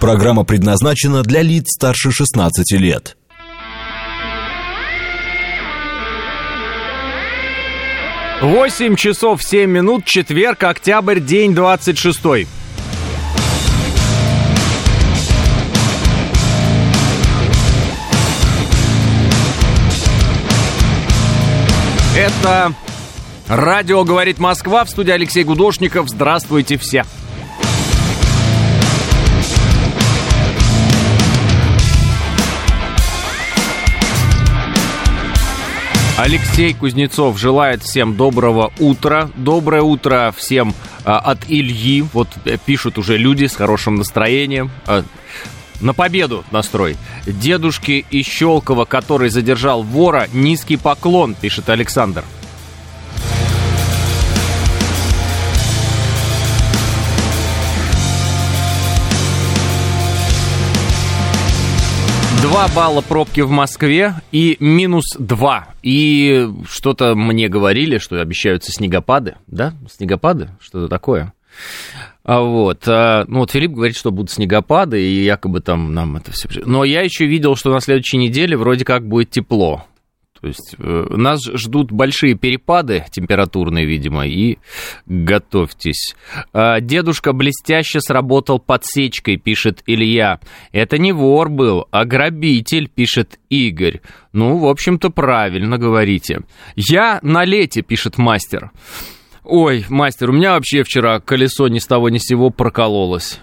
Программа предназначена для лиц старше 16 лет. Восемь часов семь минут, четверг, октябрь, день двадцать шестой. Это радио «Говорит Москва» в студии Алексей Гудошников. Здравствуйте все. Алексей Кузнецов желает всем доброго утра. Доброе утро всем а, от Ильи. Вот э, пишут уже люди с хорошим настроением. А, на победу настрой. Дедушке Щелкова, который задержал вора, низкий поклон, пишет Александр. Два балла пробки в Москве и минус два. И что-то мне говорили, что обещаются снегопады, да? Снегопады? Что-то такое. А вот, а, ну вот Филипп говорит, что будут снегопады, и якобы там нам это все... Но я еще видел, что на следующей неделе вроде как будет тепло. То есть э, нас ждут большие перепады температурные, видимо, и готовьтесь. Э, дедушка блестяще сработал подсечкой, пишет Илья. Это не вор был, а грабитель, пишет Игорь. Ну, в общем-то, правильно говорите. Я на лете, пишет мастер. Ой, мастер, у меня вообще вчера колесо ни с того ни с сего прокололось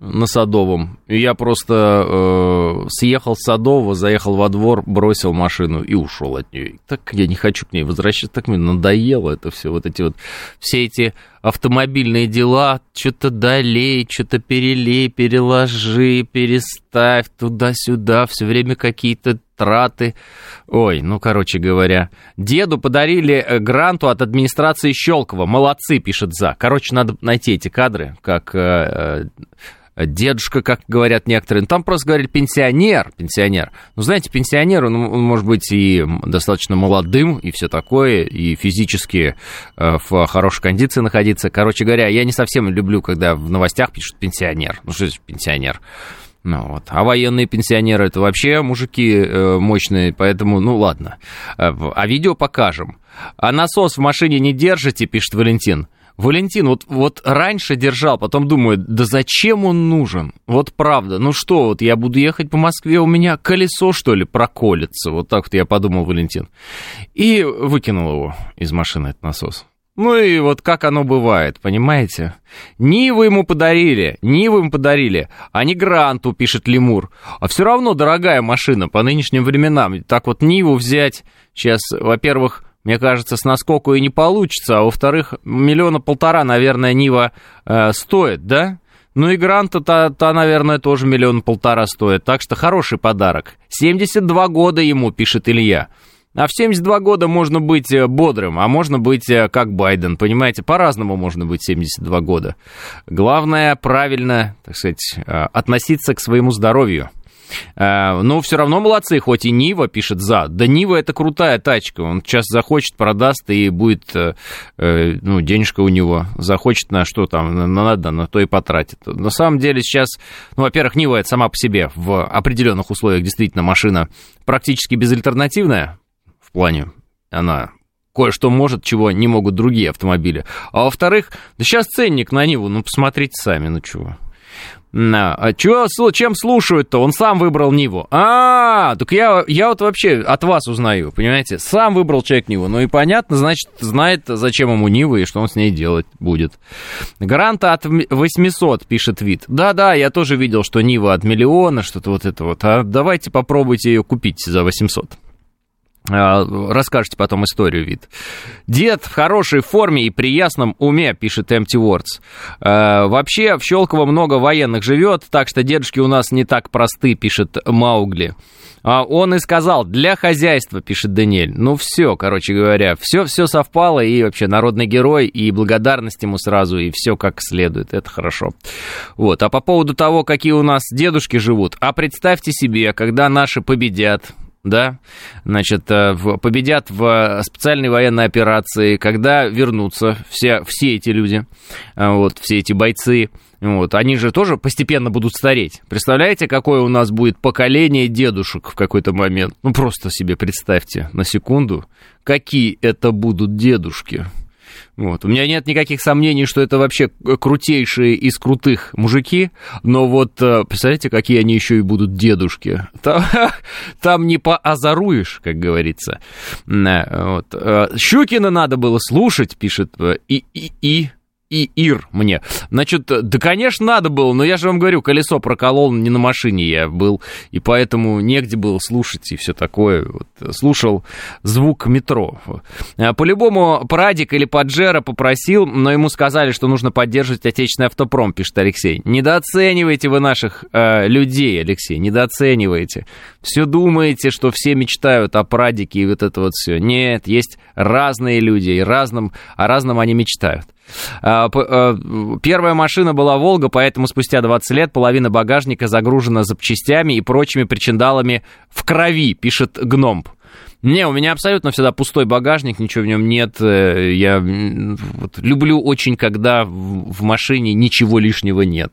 на Садовом. И я просто э, съехал с Садового, заехал во двор, бросил машину и ушел от нее. Так я не хочу к ней возвращаться, так мне надоело это все, вот эти вот, все эти автомобильные дела, что-то долей, что-то перелей, переложи, переставь туда-сюда, все время какие-то траты. Ой, ну, короче говоря. Деду подарили э, гранту от администрации Щелкова. Молодцы, пишет За. Короче, надо найти эти кадры, как э, дедушка, как говорят некоторые. Ну, там просто говорили пенсионер, пенсионер. Ну, знаете, пенсионер, он, он может быть и достаточно молодым, и все такое, и физически э, в хорошей кондиции находиться. Короче говоря, я не совсем люблю, когда в новостях пишут пенсионер. Ну, что это пенсионер? Ну, вот. А военные пенсионеры это вообще мужики э, мощные, поэтому, ну ладно. Э, а видео покажем. А насос в машине не держите, пишет Валентин. Валентин, вот, вот раньше держал, потом думаю, да зачем он нужен? Вот правда, ну что, вот я буду ехать по Москве, у меня колесо, что ли, проколется? Вот так вот я подумал, Валентин. И выкинул его из машины, этот насос. Ну и вот как оно бывает, понимаете? Ниву ему подарили, Ниву ему подарили, а не Гранту, пишет Лемур. А все равно дорогая машина по нынешним временам. Так вот Ниву взять сейчас, во-первых, мне кажется, с наскоку и не получится, а во-вторых, миллиона полтора, наверное, Нива э, стоит, да? Ну и Гранта-то, то, наверное, тоже миллион полтора стоит, так что хороший подарок. 72 года ему, пишет Илья. А в 72 года можно быть э, бодрым, а можно быть э, как Байден, понимаете? По-разному можно быть 72 года. Главное, правильно, так сказать, э, относиться к своему здоровью. Э, но все равно молодцы, хоть и Нива пишет за. Да Нива это крутая тачка, он сейчас захочет, продаст и будет, э, э, ну, денежка у него. Захочет на что там, на, надо, на то и потратит. На самом деле сейчас, ну, во-первых, Нива это сама по себе в определенных условиях действительно машина практически безальтернативная в плане она кое-что может, чего не могут другие автомобили. А во-вторых, да сейчас ценник на Ниву, ну, посмотрите сами, ну, чего. А чё, чем слушают-то? Он сам выбрал Ниву. А, так я, я вот вообще от вас узнаю, понимаете? Сам выбрал человек Ниву. Ну и понятно, значит, знает, зачем ему Нива и что он с ней делать будет. Гранта от 800, пишет вид. Да-да, я тоже видел, что Нива от миллиона, что-то вот это вот. А давайте попробуйте ее купить за 800. А, расскажете потом историю, вид. Дед в хорошей форме и при ясном уме, пишет Empty Words. А, вообще, в Щелково много военных живет, так что дедушки у нас не так просты, пишет Маугли. А он и сказал, для хозяйства, пишет Даниэль. Ну, все, короче говоря, все, все совпало, и вообще народный герой, и благодарность ему сразу, и все как следует, это хорошо. Вот, а по поводу того, какие у нас дедушки живут, а представьте себе, когда наши победят, да, значит, э, победят в специальной военной операции, когда вернутся все, все эти люди, э, вот, все эти бойцы, вот, они же тоже постепенно будут стареть. Представляете, какое у нас будет поколение дедушек в какой-то момент? Ну, просто себе представьте на секунду, какие это будут дедушки. Вот. У меня нет никаких сомнений, что это вообще крутейшие из крутых мужики, но вот э, представляете, какие они еще и будут дедушки. Там, там не поазаруешь, как говорится. Вот. Э, Щукина надо было слушать, пишет э, и, и, и и Ир мне. Значит, да, конечно, надо было, но я же вам говорю, колесо проколол, не на машине я был, и поэтому негде было слушать и все такое. Вот, слушал звук метро. А, по-любому Прадик или Паджеро попросил, но ему сказали, что нужно поддерживать отечественный автопром, пишет Алексей. Недооценивайте вы наших э, людей, Алексей, недооцениваете. Все думаете, что все мечтают о Прадике и вот это вот все. Нет, есть разные люди, и разным, о разном они мечтают. А, а, первая машина была «Волга», поэтому спустя 20 лет половина багажника загружена запчастями и прочими причиндалами в крови, пишет Гномб. Не, у меня абсолютно всегда пустой багажник, ничего в нем нет. Э, я вот, люблю очень, когда в машине ничего лишнего нет.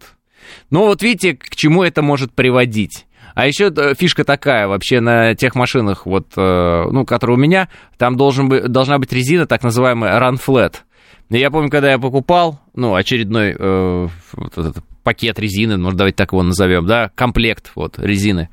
Но вот видите, к чему это может приводить. А еще э, фишка такая, вообще на тех машинах, вот, э, ну, которые у меня, там должен быть, должна быть резина, так называемая run flat. Я помню, когда я покупал, ну, очередной э, вот этот пакет резины, может, давайте так его назовем, да, комплект вот резины.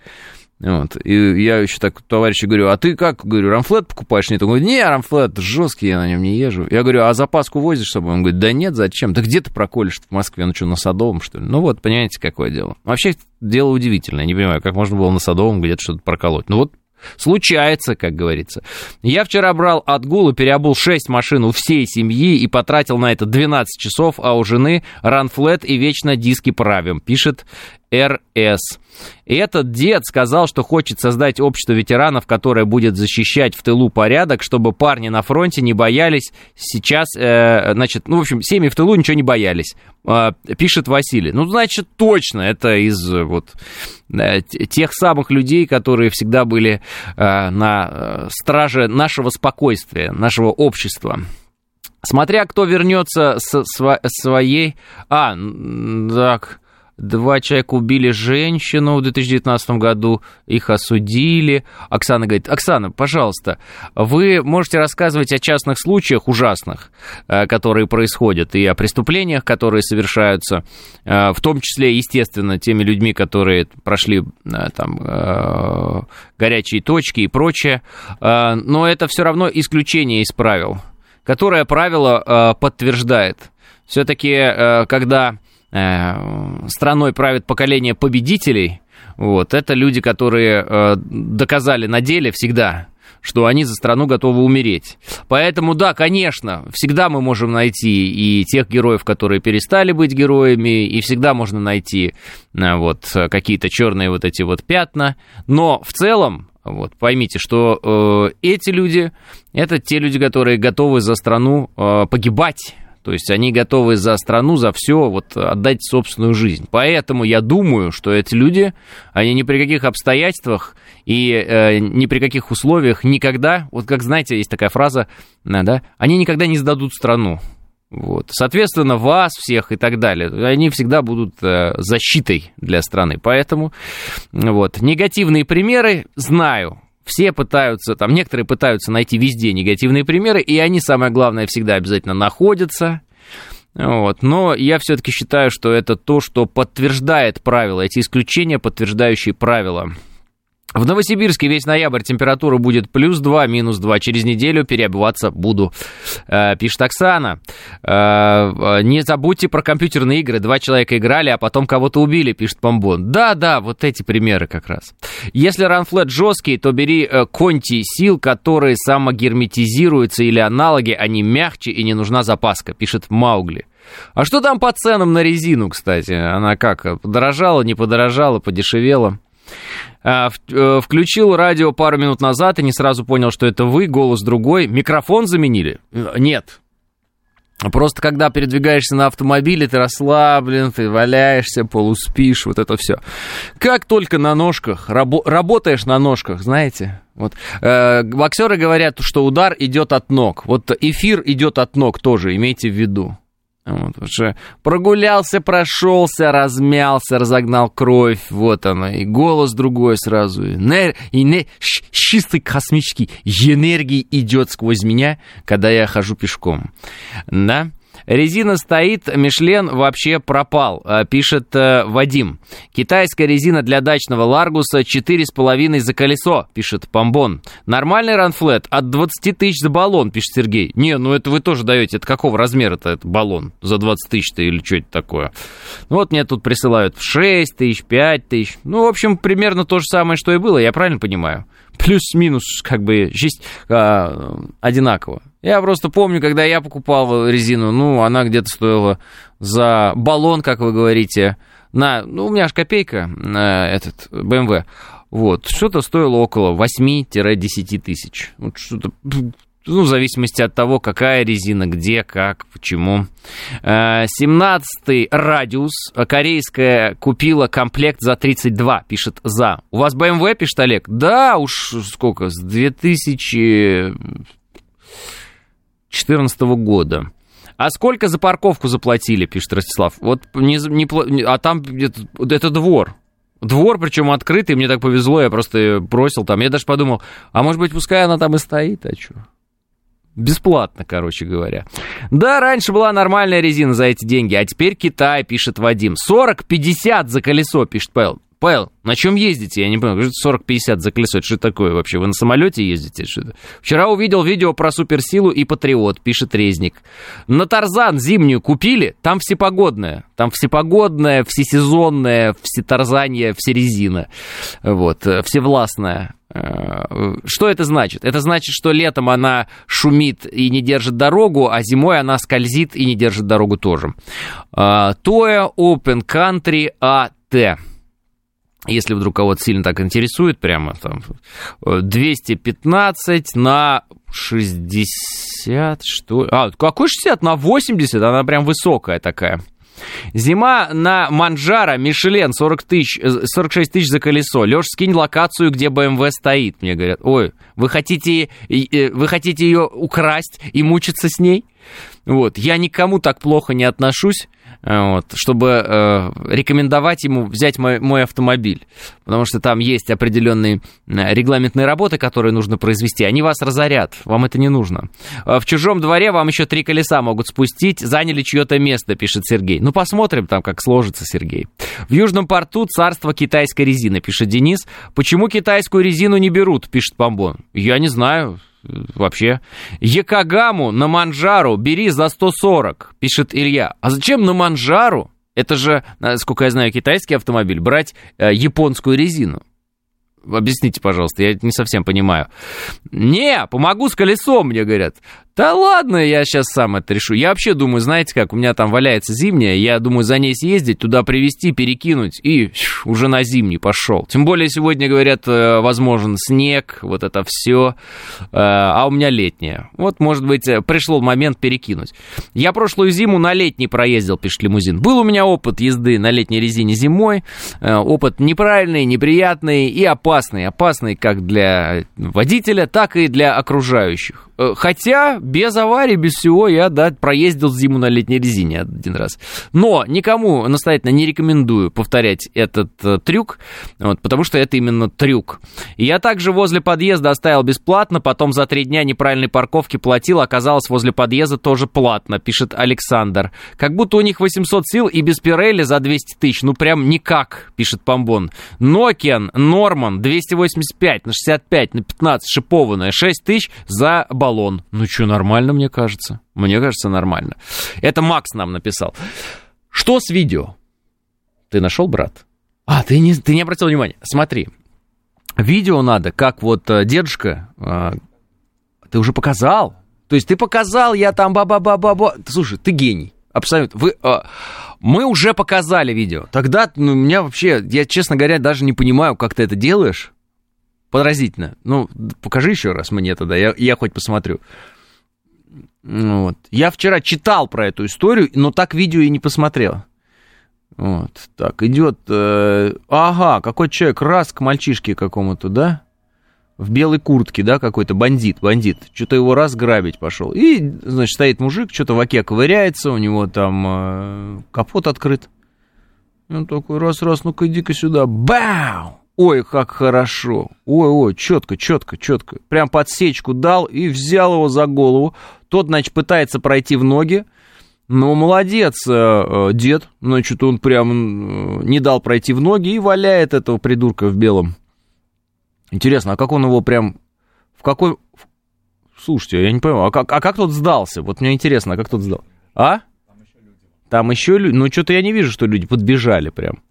Вот. И я еще так товарищу говорю, а ты как, говорю, рамфлет покупаешь? Нет, он говорит, не, рамфлет жесткий, я на нем не езжу. Я говорю, а запаску возишь с собой? Он говорит, да нет, зачем? Да где ты проколешь в Москве? Ну что, на Садовом, что ли? Ну вот, понимаете, какое дело. Вообще, дело удивительное, не понимаю, как можно было на Садовом где-то что-то проколоть. Ну вот, Случается, как говорится. Я вчера брал отгул и переобул 6 машин у всей семьи и потратил на это 12 часов, а у жены ранфлет и вечно диски правим, пишет РС. И этот дед сказал, что хочет создать общество ветеранов, которое будет защищать в тылу порядок, чтобы парни на фронте не боялись сейчас, э, значит, ну, в общем, семьи в тылу ничего не боялись, э, пишет Василий. Ну, значит, точно, это из вот э, тех самых людей, которые всегда были э, на э, страже нашего спокойствия, нашего общества. Смотря кто вернется с своей... А, так... Два человека убили женщину в 2019 году, их осудили. Оксана говорит, Оксана, пожалуйста, вы можете рассказывать о частных случаях ужасных, э, которые происходят, и о преступлениях, которые совершаются, э, в том числе, естественно, теми людьми, которые прошли э, там горячие точки и прочее, но это все равно исключение из правил, которое правило подтверждает. Все-таки, когда страной правит поколение победителей, вот, это люди, которые э, доказали на деле всегда, что они за страну готовы умереть. Поэтому, да, конечно, всегда мы можем найти и тех героев, которые перестали быть героями, и всегда можно найти э, вот какие-то черные вот эти вот пятна, но в целом вот, поймите, что э, эти люди, это те люди, которые готовы за страну э, погибать, то есть они готовы за страну, за все вот отдать собственную жизнь. Поэтому я думаю, что эти люди, они ни при каких обстоятельствах и э, ни при каких условиях никогда, вот как знаете, есть такая фраза, э, да, они никогда не сдадут страну. Вот. Соответственно, вас всех и так далее, они всегда будут э, защитой для страны. Поэтому вот, негативные примеры знаю, все пытаются, там некоторые пытаются найти везде негативные примеры, и они, самое главное, всегда обязательно находятся. Вот. Но я все-таки считаю, что это то, что подтверждает правила, эти исключения, подтверждающие правила. В Новосибирске весь ноябрь температура будет плюс 2, минус 2. Через неделю переобуваться буду, э, пишет Оксана. Э, э, не забудьте про компьютерные игры. Два человека играли, а потом кого-то убили, пишет Помбон. Да-да, вот эти примеры как раз. Если ранфлет жесткий, то бери конти сил, которые самогерметизируются или аналоги, они мягче и не нужна запаска, пишет Маугли. А что там по ценам на резину, кстати? Она как, подорожала, не подорожала, подешевела? А, э, включил радио пару минут назад и не сразу понял, что это вы, голос другой. Микрофон заменили? Э, нет. Просто когда передвигаешься на автомобиле, ты расслаблен, ты валяешься, полуспишь, вот это все. Как только на ножках, рабо- работаешь на ножках, знаете, вот э, боксеры говорят, что удар идет от ног. Вот эфир идет от ног тоже, имейте в виду. Вот, уже прогулялся, прошелся, размялся, разогнал кровь, вот оно, и голос другой сразу, и, нер... и не... чистый космический энергии идет сквозь меня, когда я хожу пешком, да? Резина стоит, Мишлен вообще пропал, э, пишет э, Вадим. Китайская резина для дачного Ларгуса 4,5 за колесо, пишет Помбон. Нормальный ранфлет от 20 тысяч за баллон, пишет Сергей. Не, ну это вы тоже даете. Это какого размера-то этот баллон? За 20 тысяч-то или что это такое? Ну вот мне тут присылают 6 тысяч, 5 тысяч. Ну, в общем, примерно то же самое, что и было, я правильно понимаю? Плюс-минус, как бы, честь а, одинаково. Я просто помню, когда я покупал резину, ну, она где-то стоила за баллон, как вы говорите, на, ну, у меня аж копейка, на этот BMW, вот, что-то стоило около 8-10 тысяч. Вот что-то ну, в зависимости от того, какая резина, где, как, почему. 17-й э, радиус. Корейская купила комплект за 32, пишет за. У вас BMW, пишет Олег? Да, уж сколько, с 2000 2014 года. А сколько за парковку заплатили, пишет Ростислав? Вот не, не, а там это, это двор. Двор, причем открытый, мне так повезло, я просто бросил там. Я даже подумал, а может быть, пускай она там и стоит, а что? Бесплатно, короче говоря. Да, раньше была нормальная резина за эти деньги, а теперь Китай, пишет Вадим. 40-50 за колесо, пишет Павел. Павел, на чем ездите? Я не понимаю, 40-50 за колесо, что такое вообще? Вы на самолете ездите? Что это? Вчера увидел видео про суперсилу и патриот, пишет Резник. На Тарзан зимнюю купили? Там всепогодная. Там всепогодная, всесезонная, всетарзанье, всерезина. Вот, э, всевластная. Э, что это значит? Это значит, что летом она шумит и не держит дорогу, а зимой она скользит и не держит дорогу тоже. Тоя Open Country AT. Если вдруг кого-то сильно так интересует, прямо там 215 на 60, что А, какой 60? На 80, она прям высокая такая. Зима на Манжара, Мишелен, 40 тысяч, 46 тысяч за колесо. Леш, скинь локацию, где BMW стоит, мне говорят. Ой, вы хотите, э, вы хотите ее украсть и мучиться с ней? Вот, я никому так плохо не отношусь. Вот, чтобы э, рекомендовать ему взять мой, мой автомобиль. Потому что там есть определенные э, регламентные работы, которые нужно произвести. Они вас разорят, вам это не нужно. Э, в чужом дворе вам еще три колеса могут спустить, заняли чье-то место, пишет Сергей. Ну, посмотрим там, как сложится, Сергей. В Южном порту царство китайской резины, пишет Денис. Почему китайскую резину не берут, пишет Помбон. Я не знаю, вообще. Якогаму на Манжару бери за 140, пишет Илья. А зачем на Манжару? Это же, сколько я знаю, китайский автомобиль, брать э, японскую резину. Объясните, пожалуйста, я не совсем понимаю. Не, помогу с колесом, мне говорят. Да ладно, я сейчас сам это решу. Я вообще думаю, знаете как, у меня там валяется зимняя, я думаю за ней съездить, туда привезти, перекинуть и уже на зимний пошел. Тем более сегодня, говорят, э, возможен снег, вот это все, э, а у меня летняя. Вот, может быть, э, пришел момент перекинуть. Я прошлую зиму на летний проездил, пишет лимузин. Был у меня опыт езды на летней резине зимой, опыт неправильный, неприятный и опасный. Опасный как для водителя, так и для окружающих. Хотя без аварий, без всего я, да, проездил зиму на летней резине один раз. Но никому настоятельно не рекомендую повторять этот э, трюк, вот, потому что это именно трюк. Я также возле подъезда оставил бесплатно, потом за три дня неправильной парковки платил, оказалось возле подъезда тоже платно, пишет Александр. Как будто у них 800 сил и без Пирелли за 200 тысяч. Ну прям никак, пишет Помбон. Nokian Норман 285 на 65 на 15 шипованная 6 тысяч за баллон. Ну что, нормально, мне кажется. Мне кажется, нормально. Это Макс нам написал. Что с видео? Ты нашел, брат? А, ты не, ты не обратил внимания. Смотри, видео надо, как вот э, дедушка, э, ты уже показал. То есть ты показал, я там ба-ба-ба-ба-ба. Слушай, ты гений. Абсолютно. Вы, э, мы уже показали видео. Тогда ну, меня вообще, я, честно говоря, даже не понимаю, как ты это делаешь. Поразительно. Ну, покажи еще раз мне тогда, я, я хоть посмотрю. Вот. Я вчера читал про эту историю, но так видео и не посмотрел. Вот, так, идет, э, ага, какой человек, раз к мальчишке какому-то, да? В белой куртке, да, какой-то бандит, бандит. Что-то его раз грабить пошел. И, значит, стоит мужик, что-то в оке ковыряется, у него там э, капот открыт. И он такой, раз-раз, ну-ка иди-ка сюда, бау! Ой, как хорошо. Ой-ой, четко, четко, четко. Прям подсечку дал и взял его за голову. Тот, значит, пытается пройти в ноги. Ну, молодец, э, э, дед. Значит, он прям э, не дал пройти в ноги и валяет этого придурка в белом. Интересно, а как он его прям... В какой... Слушайте, я не понимаю, а как, а как тот сдался? Вот мне интересно, а как тот сдал? А? Там еще люди. Ну, что-то я не вижу, что люди подбежали прям.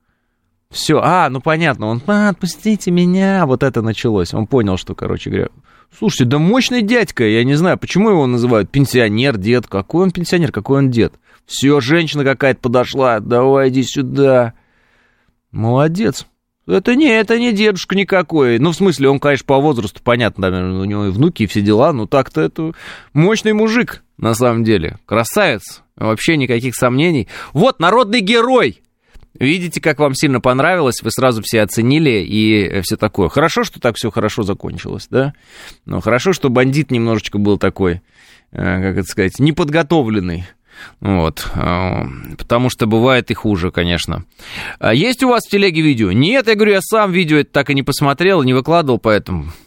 Все, а, ну понятно, он, а, отпустите меня, вот это началось. Он понял, что, короче говоря, слушайте, да мощный дядька, я не знаю, почему его называют пенсионер, дед, какой он пенсионер, какой он дед. Все, женщина какая-то подошла, давай иди сюда. Молодец. Это не, это не дедушка никакой. Ну, в смысле, он, конечно, по возрасту, понятно, наверное, у него и внуки, и все дела, но так-то это мощный мужик, на самом деле. Красавец. Вообще никаких сомнений. Вот, народный герой. Видите, как вам сильно понравилось, вы сразу все оценили и все такое. Хорошо, что так все хорошо закончилось, да? Но хорошо, что бандит немножечко был такой, э, как это сказать, неподготовленный. Вот, э, потому что бывает и хуже, конечно. А есть у вас в телеге видео? Нет, я говорю, я сам видео это так и не посмотрел, не выкладывал, поэтому Э,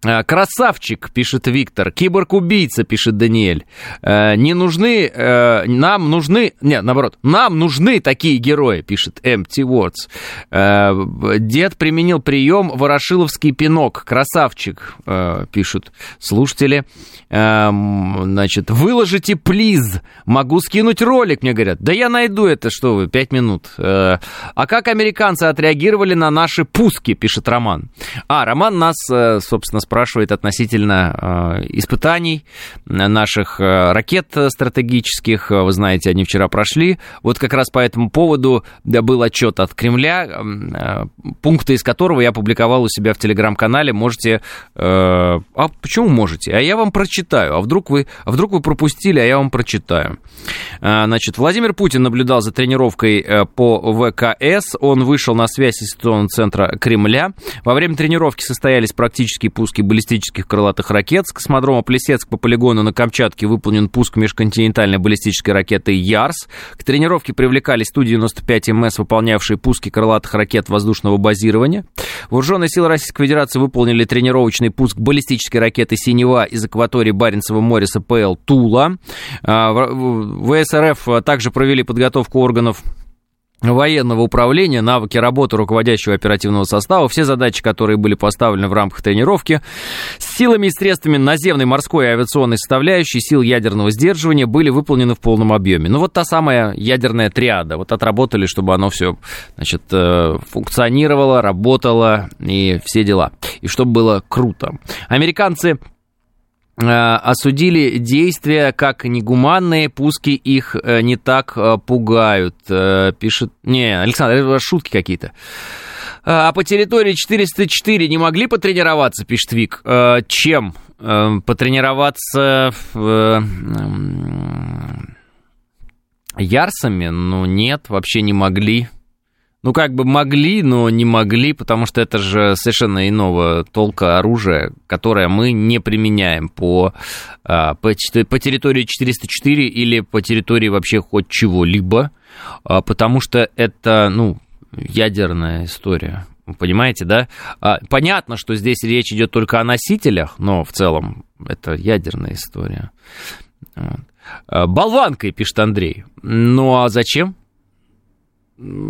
красавчик, пишет Виктор. Киборг-убийца, пишет Даниэль. Э, не нужны, э, нам нужны, нет, наоборот, нам нужны такие герои, пишет Empty Words. Дед применил прием ворошиловский пинок. Красавчик, пишут слушатели. Значит, выложите, плиз. Могу скинуть ролик, мне говорят. Да я найду это, что вы, пять минут. А как американцы отреагировали на наши пуски, пишет Роман. А, Роман нас, собственно, спрашивает относительно э, испытаний наших э, ракет стратегических. Вы знаете, они вчера прошли. Вот как раз по этому поводу был отчет от Кремля, э, пункты из которого я публиковал у себя в телеграм-канале. Можете... А почему можете? А я вам прочитаю. А вдруг вы, а вдруг вы пропустили, а я вам прочитаю. Значит, Владимир Путин наблюдал за тренировкой по ВКС. Он вышел на связь из центра Кремля. Во время тренировки состоялись практические пуски пуске баллистических крылатых ракет. С космодрома Плесецк по полигону на Камчатке выполнен пуск межконтинентальной баллистической ракеты «Ярс». К тренировке привлекались Ту-95 МС, выполнявшие пуски крылатых ракет воздушного базирования. Вооруженные силы Российской Федерации выполнили тренировочный пуск баллистической ракеты «Синева» из акватории Баренцева моря СПЛ «Тула». А, ВСРФ также провели подготовку органов военного управления, навыки работы руководящего оперативного состава, все задачи, которые были поставлены в рамках тренировки, с силами и средствами наземной, морской и авиационной составляющей сил ядерного сдерживания были выполнены в полном объеме. Ну вот та самая ядерная триада, вот отработали, чтобы оно все, значит, э, функционировало, работало и все дела. И чтобы было круто. Американцы осудили действия как негуманные, пуски их э, не так э, пугают, пишет... Не, Александр, это шутки какие-то. А по территории 404 не могли потренироваться, пишет Вик. Чем? Потренироваться ярсами? Ну, нет, вообще не могли. Ну, как бы могли, но не могли, потому что это же совершенно иного толка оружия, которое мы не применяем по, а, по, по территории 404 или по территории вообще хоть чего-либо, а, потому что это, ну, ядерная история. Понимаете, да? А, понятно, что здесь речь идет только о носителях, но в целом это ядерная история. Болванкой, пишет Андрей. Ну а зачем?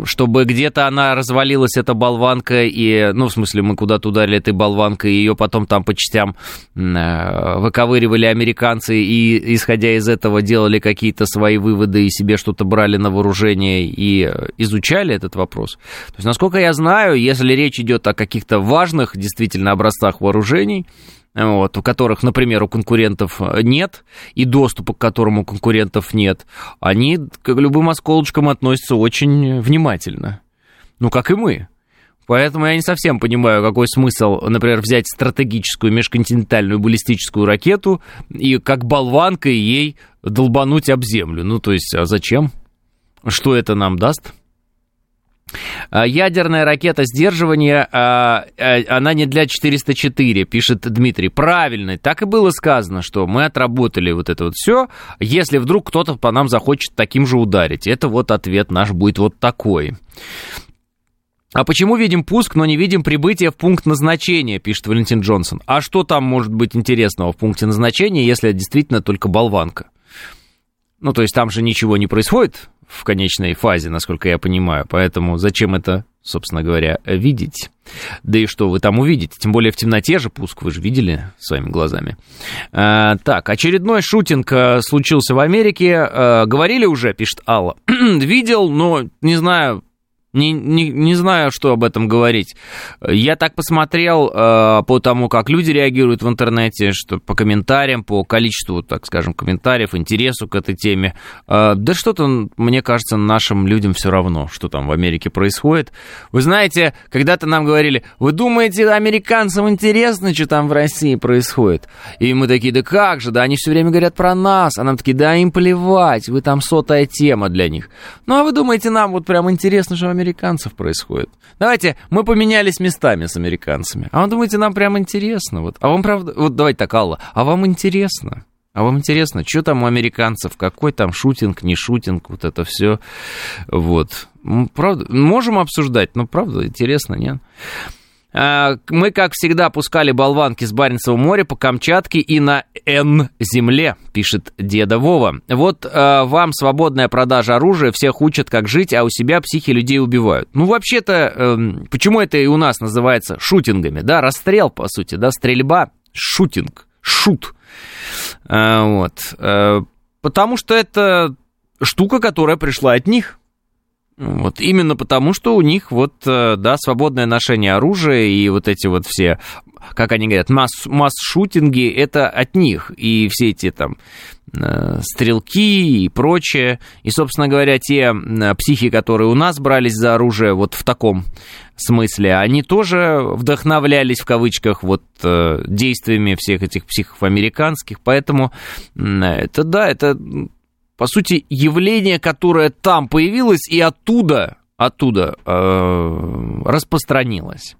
Чтобы где-то она развалилась, эта болванка, и, ну, в смысле, мы куда-то ударили этой болванкой, и ее потом там по частям э, выковыривали американцы, и, исходя из этого, делали какие-то свои выводы, и себе что-то брали на вооружение, и изучали этот вопрос. То есть, насколько я знаю, если речь идет о каких-то важных, действительно, образцах вооружений, вот, у которых, например, у конкурентов нет, и доступа к которому у конкурентов нет, они к любым осколочкам относятся очень внимательно. Ну, как и мы. Поэтому я не совсем понимаю, какой смысл, например, взять стратегическую межконтинентальную баллистическую ракету и как болванкой ей долбануть об землю. Ну, то есть, а зачем? Что это нам даст? А, ядерная ракета сдерживания, а, а, она не для 404, пишет Дмитрий. Правильно, так и было сказано, что мы отработали вот это вот все, если вдруг кто-то по нам захочет таким же ударить. Это вот ответ наш будет вот такой. А почему видим пуск, но не видим прибытие в пункт назначения, пишет Валентин Джонсон. А что там может быть интересного в пункте назначения, если действительно только болванка? Ну, то есть там же ничего не происходит в конечной фазе, насколько я понимаю. Поэтому зачем это, собственно говоря, видеть? Да и что вы там увидите? Тем более в темноте же пуск, вы же видели своими глазами. А, так, очередной шутинг а, случился в Америке. А, говорили уже, пишет Алла. Видел, но не знаю, не, не, не знаю, что об этом говорить. Я так посмотрел э, по тому, как люди реагируют в интернете, что по комментариям, по количеству, так скажем, комментариев, интересу к этой теме. Э, да что-то, мне кажется, нашим людям все равно, что там в Америке происходит. Вы знаете, когда-то нам говорили, вы думаете, американцам интересно, что там в России происходит? И мы такие, да как же, да они все время говорят про нас. А нам такие, да им плевать, вы там сотая тема для них. Ну а вы думаете, нам вот прям интересно, что американцев происходит. Давайте, мы поменялись местами с американцами. А вы думаете, нам прям интересно? Вот. А вам правда... Вот давайте так, Алла, а вам интересно? А вам интересно, что там у американцев, какой там шутинг, не шутинг, вот это все. Вот. Правда, можем обсуждать, но правда интересно, нет? А, мы, как всегда, пускали болванки с Баренцева моря по Камчатке и на Н-земле, пишет деда Вова. Вот а, вам свободная продажа оружия, всех учат, как жить, а у себя психи людей убивают. Ну, вообще-то, э, почему это и у нас называется шутингами, да, расстрел, по сути, да, стрельба, шутинг, шут. А, вот. А, потому что это штука, которая пришла от них. Вот именно потому, что у них вот, э, да, свободное ношение оружия и вот эти вот все, как они говорят, масс, масс-шутинги, это от них. И все эти там э, стрелки и прочее. И, собственно говоря, те психи, которые у нас брались за оружие вот в таком смысле, они тоже вдохновлялись в кавычках вот э, действиями всех этих психов американских. Поэтому это, да, это по сути, явление, которое там появилось и оттуда, оттуда э, распространилось.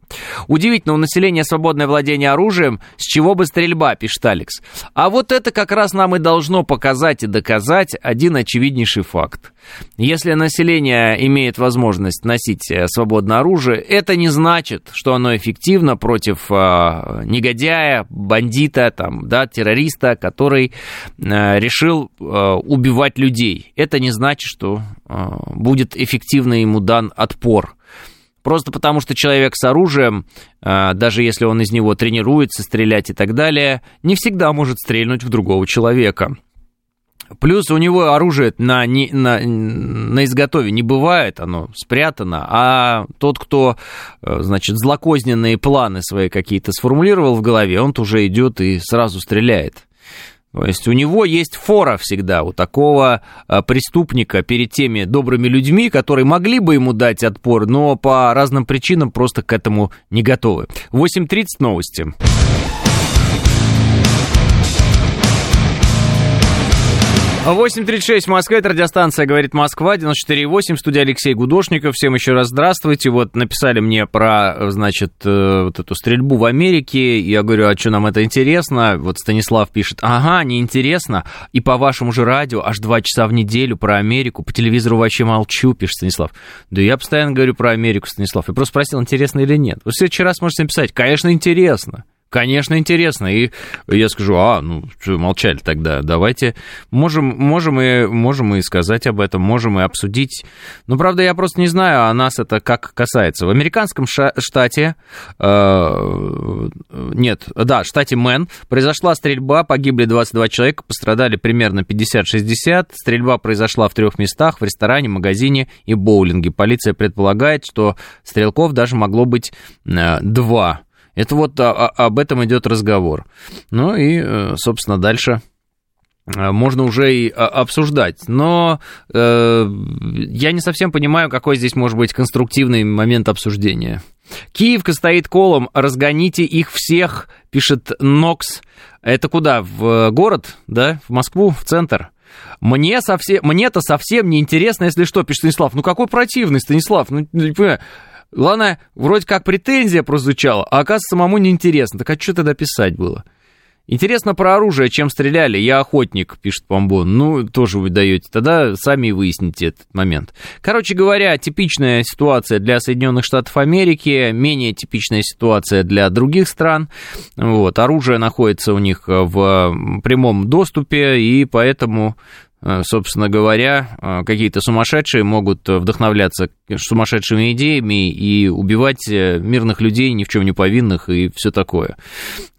Удивительно, у населения свободное владение оружием, с чего бы стрельба, пишет Алекс. А вот это как раз нам и должно показать и доказать один очевиднейший факт. Если население имеет возможность носить э, свободное оружие, это не значит, что оно эффективно против э, негодяя, бандита, там, да, террориста, который э, решил э, убивать людей. Это не значит, что будет эффективно ему дан отпор. Просто потому, что человек с оружием, э, даже если он из него тренируется стрелять и так далее, не всегда может стрельнуть в другого человека. Плюс у него оружие на, на, на изготове не бывает, оно спрятано, а тот, кто, э, значит, злокозненные планы свои какие-то сформулировал в голове, он уже идет и сразу стреляет. То есть у него есть фора всегда, у такого а, преступника перед теми добрыми людьми, которые могли бы ему дать отпор, но по разным причинам просто к этому не готовы. 8.30 новости. 8.36 в Москве, это радиостанция «Говорит Москва», 94.8, студия Алексей Гудошников. Всем еще раз здравствуйте. Вот написали мне про, значит, э, вот эту стрельбу в Америке. Я говорю, а что нам это интересно? Вот Станислав пишет, ага, неинтересно. И по вашему же радио аж два часа в неделю про Америку. По телевизору вообще молчу, пишет Станислав. Да я постоянно говорю про Америку, Станислав. Я просто спросил, интересно или нет. Вы в следующий раз можете написать, конечно, интересно. Конечно, интересно. И я скажу, а, ну, что молчали тогда, давайте, можем, можем, и, можем и сказать об этом, можем и обсудить. Ну, правда, я просто не знаю, а нас это как касается. В американском штате, э, нет, да, штате Мэн, произошла стрельба, погибли 22 человека, пострадали примерно 50-60. Стрельба произошла в трех местах, в ресторане, магазине и боулинге. Полиция предполагает, что стрелков даже могло быть э, два. Это вот а, а, об этом идет разговор. Ну и, э, собственно, дальше э, можно уже и а, обсуждать. Но э, я не совсем понимаю, какой здесь может быть конструктивный момент обсуждения. Киевка стоит колом, разгоните их всех, пишет Нокс. Это куда? В город, да? В Москву, в центр? Мне совсем, мне-то совсем не интересно, если что, пишет Станислав. Ну какой противный Станислав? Ну, не понимаю. Главное, вроде как претензия прозвучала, а оказывается, самому неинтересно. Так а что тогда писать было? Интересно про оружие, чем стреляли. Я охотник, пишет Помбон. Ну, тоже вы даете. Тогда сами выясните этот момент. Короче говоря, типичная ситуация для Соединенных Штатов Америки, менее типичная ситуация для других стран. Вот, оружие находится у них в прямом доступе, и поэтому Э, собственно говоря, э, какие-то сумасшедшие могут вдохновляться сумасшедшими идеями и убивать э, мирных людей, ни в чем не повинных и все такое.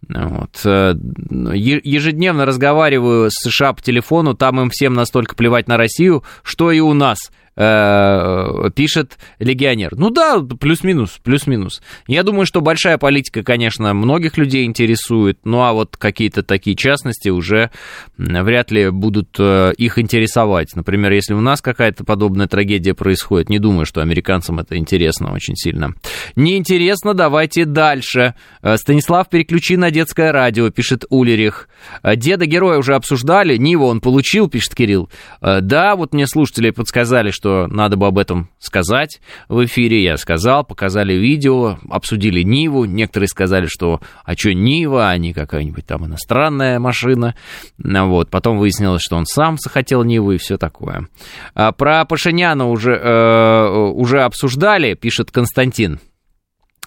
Вот. Ежедневно разговариваю с США по телефону, там им всем настолько плевать на Россию, что и у нас – Э, пишет легионер. Ну да, плюс-минус, плюс-минус. Я думаю, что большая политика, конечно, многих людей интересует, ну а вот какие-то такие частности уже вряд ли будут э, их интересовать. Например, если у нас какая-то подобная трагедия происходит, не думаю, что американцам это интересно очень сильно. Неинтересно, давайте дальше. Э, Станислав, переключи на детское радио, пишет Улерих. Деда героя уже обсуждали, Ниву он получил, пишет Кирилл. Да, вот мне слушатели подсказали, что надо бы об этом сказать в эфире. Я сказал, показали видео, обсудили Ниву. Некоторые сказали, что а что Нива, а не какая-нибудь там иностранная машина. Вот. Потом выяснилось, что он сам захотел Ниву и все такое. А про Пашиняна уже, э, уже обсуждали, пишет Константин.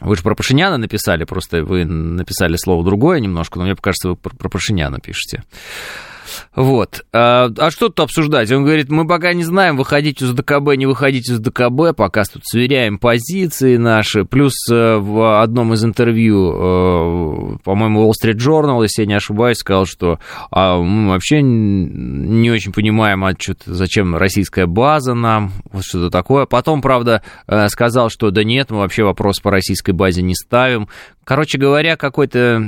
Вы же про Пашиняна написали, просто вы написали слово другое немножко, но мне кажется, вы про Пашиняна пишете. Вот. А, а что тут обсуждать? Он говорит, мы пока не знаем, выходить из ДКБ, не выходить из ДКБ, пока тут сверяем позиции наши. Плюс э, в одном из интервью, э, по-моему, Wall Street Journal, если я не ошибаюсь, сказал, что а, мы вообще не очень понимаем, а что зачем российская база нам, вот что-то такое. Потом, правда, э, сказал, что да нет, мы вообще вопрос по российской базе не ставим. Короче говоря, какой-то,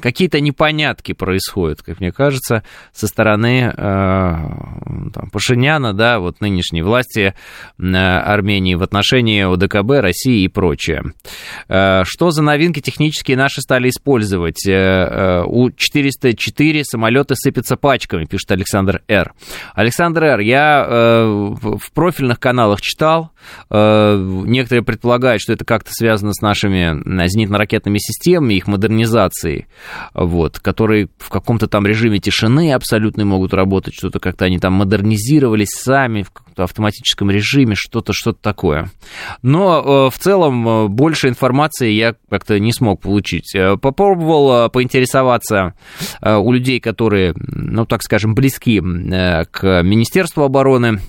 какие-то непонятки происходят, как мне кажется кажется, со стороны э, там, Пашиняна, да, вот нынешней власти э, Армении в отношении ОДКБ, России и прочее. Э, что за новинки технические наши стали использовать? У 404 самолеты сыпятся пачками, пишет Александр Р. Александр Р, я в профильных каналах читал, некоторые предполагают, что это как-то связано с нашими зенитно-ракетными системами, их модернизацией, вот, которые в каком-то там режиме тишины абсолютной могут работать, что-то как-то они там модернизировались сами в каком-то автоматическом режиме, что-то, что-то такое. Но э, в целом э, больше информации я как-то не смог получить. Э, попробовал поинтересоваться у людей, которые, ну, так скажем, близки к Министерству обороны,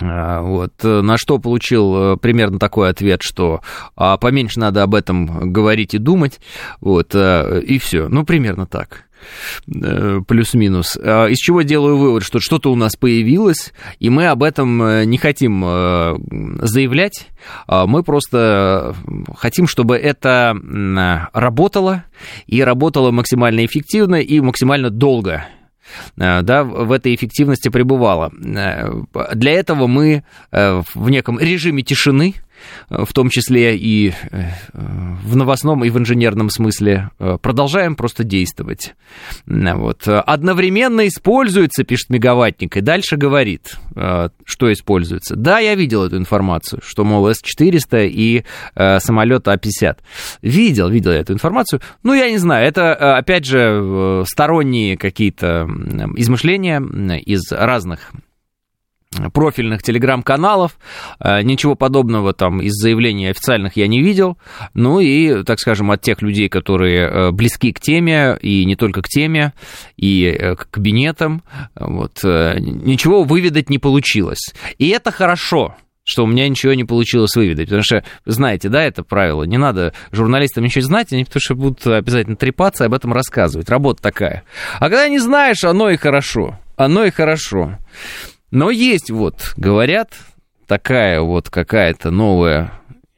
вот, на что получил примерно такой ответ, что а, поменьше надо об этом говорить и думать, вот, и все, ну, примерно так. Э, плюс-минус. А из чего делаю вывод, что что-то у нас появилось, и мы об этом э, не хотим э, заявлять, а мы просто хотим, чтобы это работало, и работало максимально эффективно и максимально долго да, в этой эффективности пребывало. Для этого мы в неком режиме тишины, в том числе и э, в новостном и в инженерном смысле, э, продолжаем просто действовать. Вот. Одновременно используется, пишет Мегаваттник, и дальше говорит, э, что используется. Да, я видел эту информацию, что, мол, С-400 и самолет А-50. Видел, видел я эту информацию. Ну, я не знаю, это, опять же, сторонние какие-то измышления из разных профильных телеграм-каналов. Э, ничего подобного там из заявлений официальных я не видел. Ну и, так скажем, от тех людей, которые э, близки к теме, и не только к теме, и э, к кабинетам, вот, ничего выведать не получилось. И это хорошо что у меня ничего не получилось выведать. Потому что, знаете, да, это правило. Не надо журналистам ничего знать, они потому что будут обязательно трепаться и об этом рассказывать. Работа такая. А когда не знаешь, оно и хорошо. Оно и хорошо. Но есть вот, говорят, такая вот какая-то новая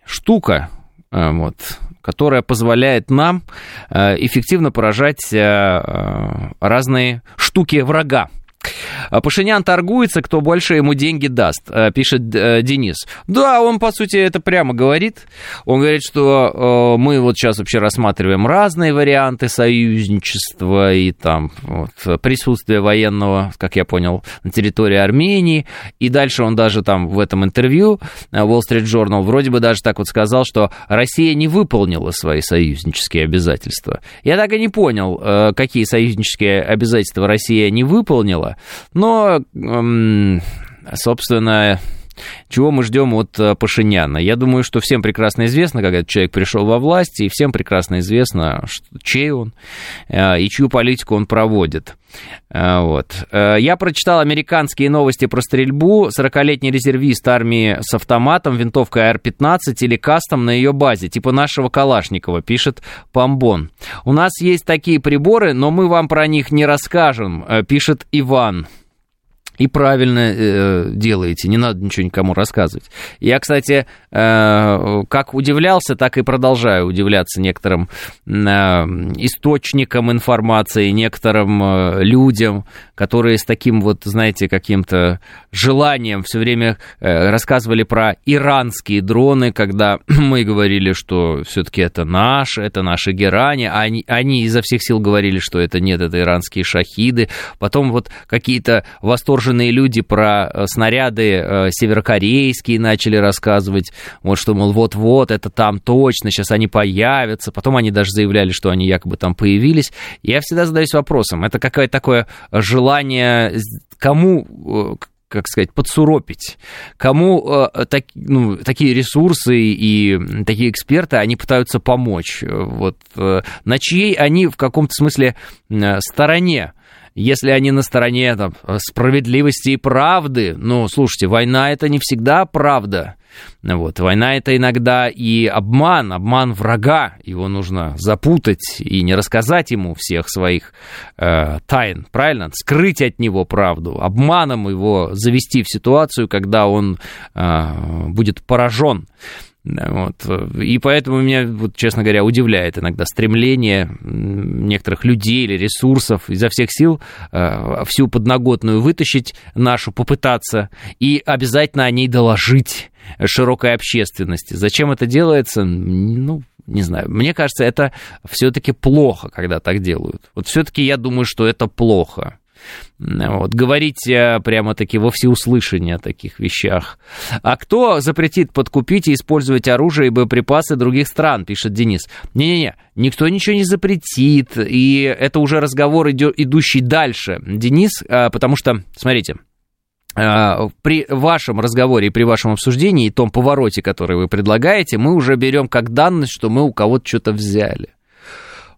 штука, э, вот, которая позволяет нам э, эффективно поражать э, разные штуки врага. А Пашинян торгуется, кто больше ему деньги даст, э, пишет э, Денис. Да, он, по сути, это прямо говорит. Он говорит, что э, мы вот сейчас вообще рассматриваем разные варианты союзничества и там вот, присутствие военного, как я понял, на территории Армении. И дальше он даже там в этом интервью Wall Street Journal вроде бы даже так вот сказал, что Россия не выполнила свои союзнические обязательства. Я так и не понял, какие союзнические обязательства Россия не выполнила, но, собственно, чего мы ждем от э, Пашиняна? Я думаю, что всем прекрасно известно, как этот человек пришел во власть, и всем прекрасно известно, что, чей он э, и чью политику он проводит. Э, вот. Я прочитал американские новости про стрельбу. 40-летний резервист армии с автоматом, винтовкой АР-15 или кастом на ее базе, типа нашего Калашникова, пишет Помбон. У нас есть такие приборы, но мы вам про них не расскажем, пишет Иван. И правильно э, делаете, не надо ничего никому рассказывать. Я, кстати, э, как удивлялся, так и продолжаю удивляться некоторым э, источникам информации, некоторым э, людям, которые с таким вот, знаете, каким-то желанием все время э, рассказывали про иранские дроны, когда мы говорили, что все-таки это наши, это наши герани, а они, они изо всех сил говорили, что это нет, это иранские шахиды. Потом вот какие-то восторженные восторженные люди про э, снаряды э, северокорейские начали рассказывать, вот что, мол, вот-вот, это там точно, сейчас они появятся. Потом они даже заявляли, что они якобы там появились. Я всегда задаюсь вопросом, это какое-то такое желание кому э, как сказать, подсуропить. Кому э, так, ну, такие ресурсы и такие эксперты, они пытаются помочь. Вот, э, на чьей они в каком-то смысле э, стороне если они на стороне там, справедливости и правды, ну, слушайте, война это не всегда правда. Вот. Война это иногда и обман, обман врага. Его нужно запутать и не рассказать ему всех своих э, тайн, правильно? Скрыть от него правду, обманом его завести в ситуацию, когда он э, будет поражен. Вот. И поэтому меня, вот, честно говоря, удивляет иногда стремление некоторых людей или ресурсов изо всех сил э, всю подноготную вытащить нашу, попытаться, и обязательно о ней доложить широкой общественности. Зачем это делается? Ну, не знаю. Мне кажется, это все-таки плохо, когда так делают. Вот все-таки я думаю, что это плохо. Вот, говорить э, прямо-таки во всеуслышание о таких вещах. А кто запретит подкупить и использовать оружие и боеприпасы других стран, пишет Денис. Не-не-не, никто ничего не запретит, и это уже разговор, идущий дальше, Денис, э, потому что, смотрите, э, при вашем разговоре и при вашем обсуждении и том повороте, который вы предлагаете, мы уже берем как данность, что мы у кого-то что-то взяли.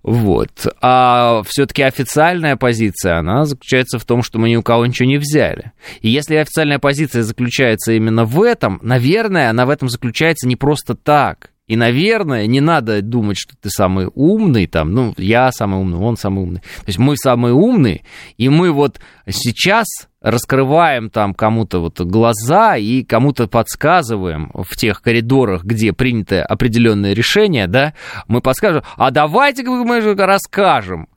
Вот. А все-таки официальная позиция, она заключается в том, что мы ни у кого ничего не взяли. И если официальная позиция заключается именно в этом, наверное, она в этом заключается не просто так. И, наверное, не надо думать, что ты самый умный, там, ну, я самый умный, он самый умный. То есть мы самые умные, и мы вот сейчас раскрываем там кому-то вот глаза и кому-то подсказываем в тех коридорах, где принято определенное решение, да, мы подскажем, а давайте мы же расскажем,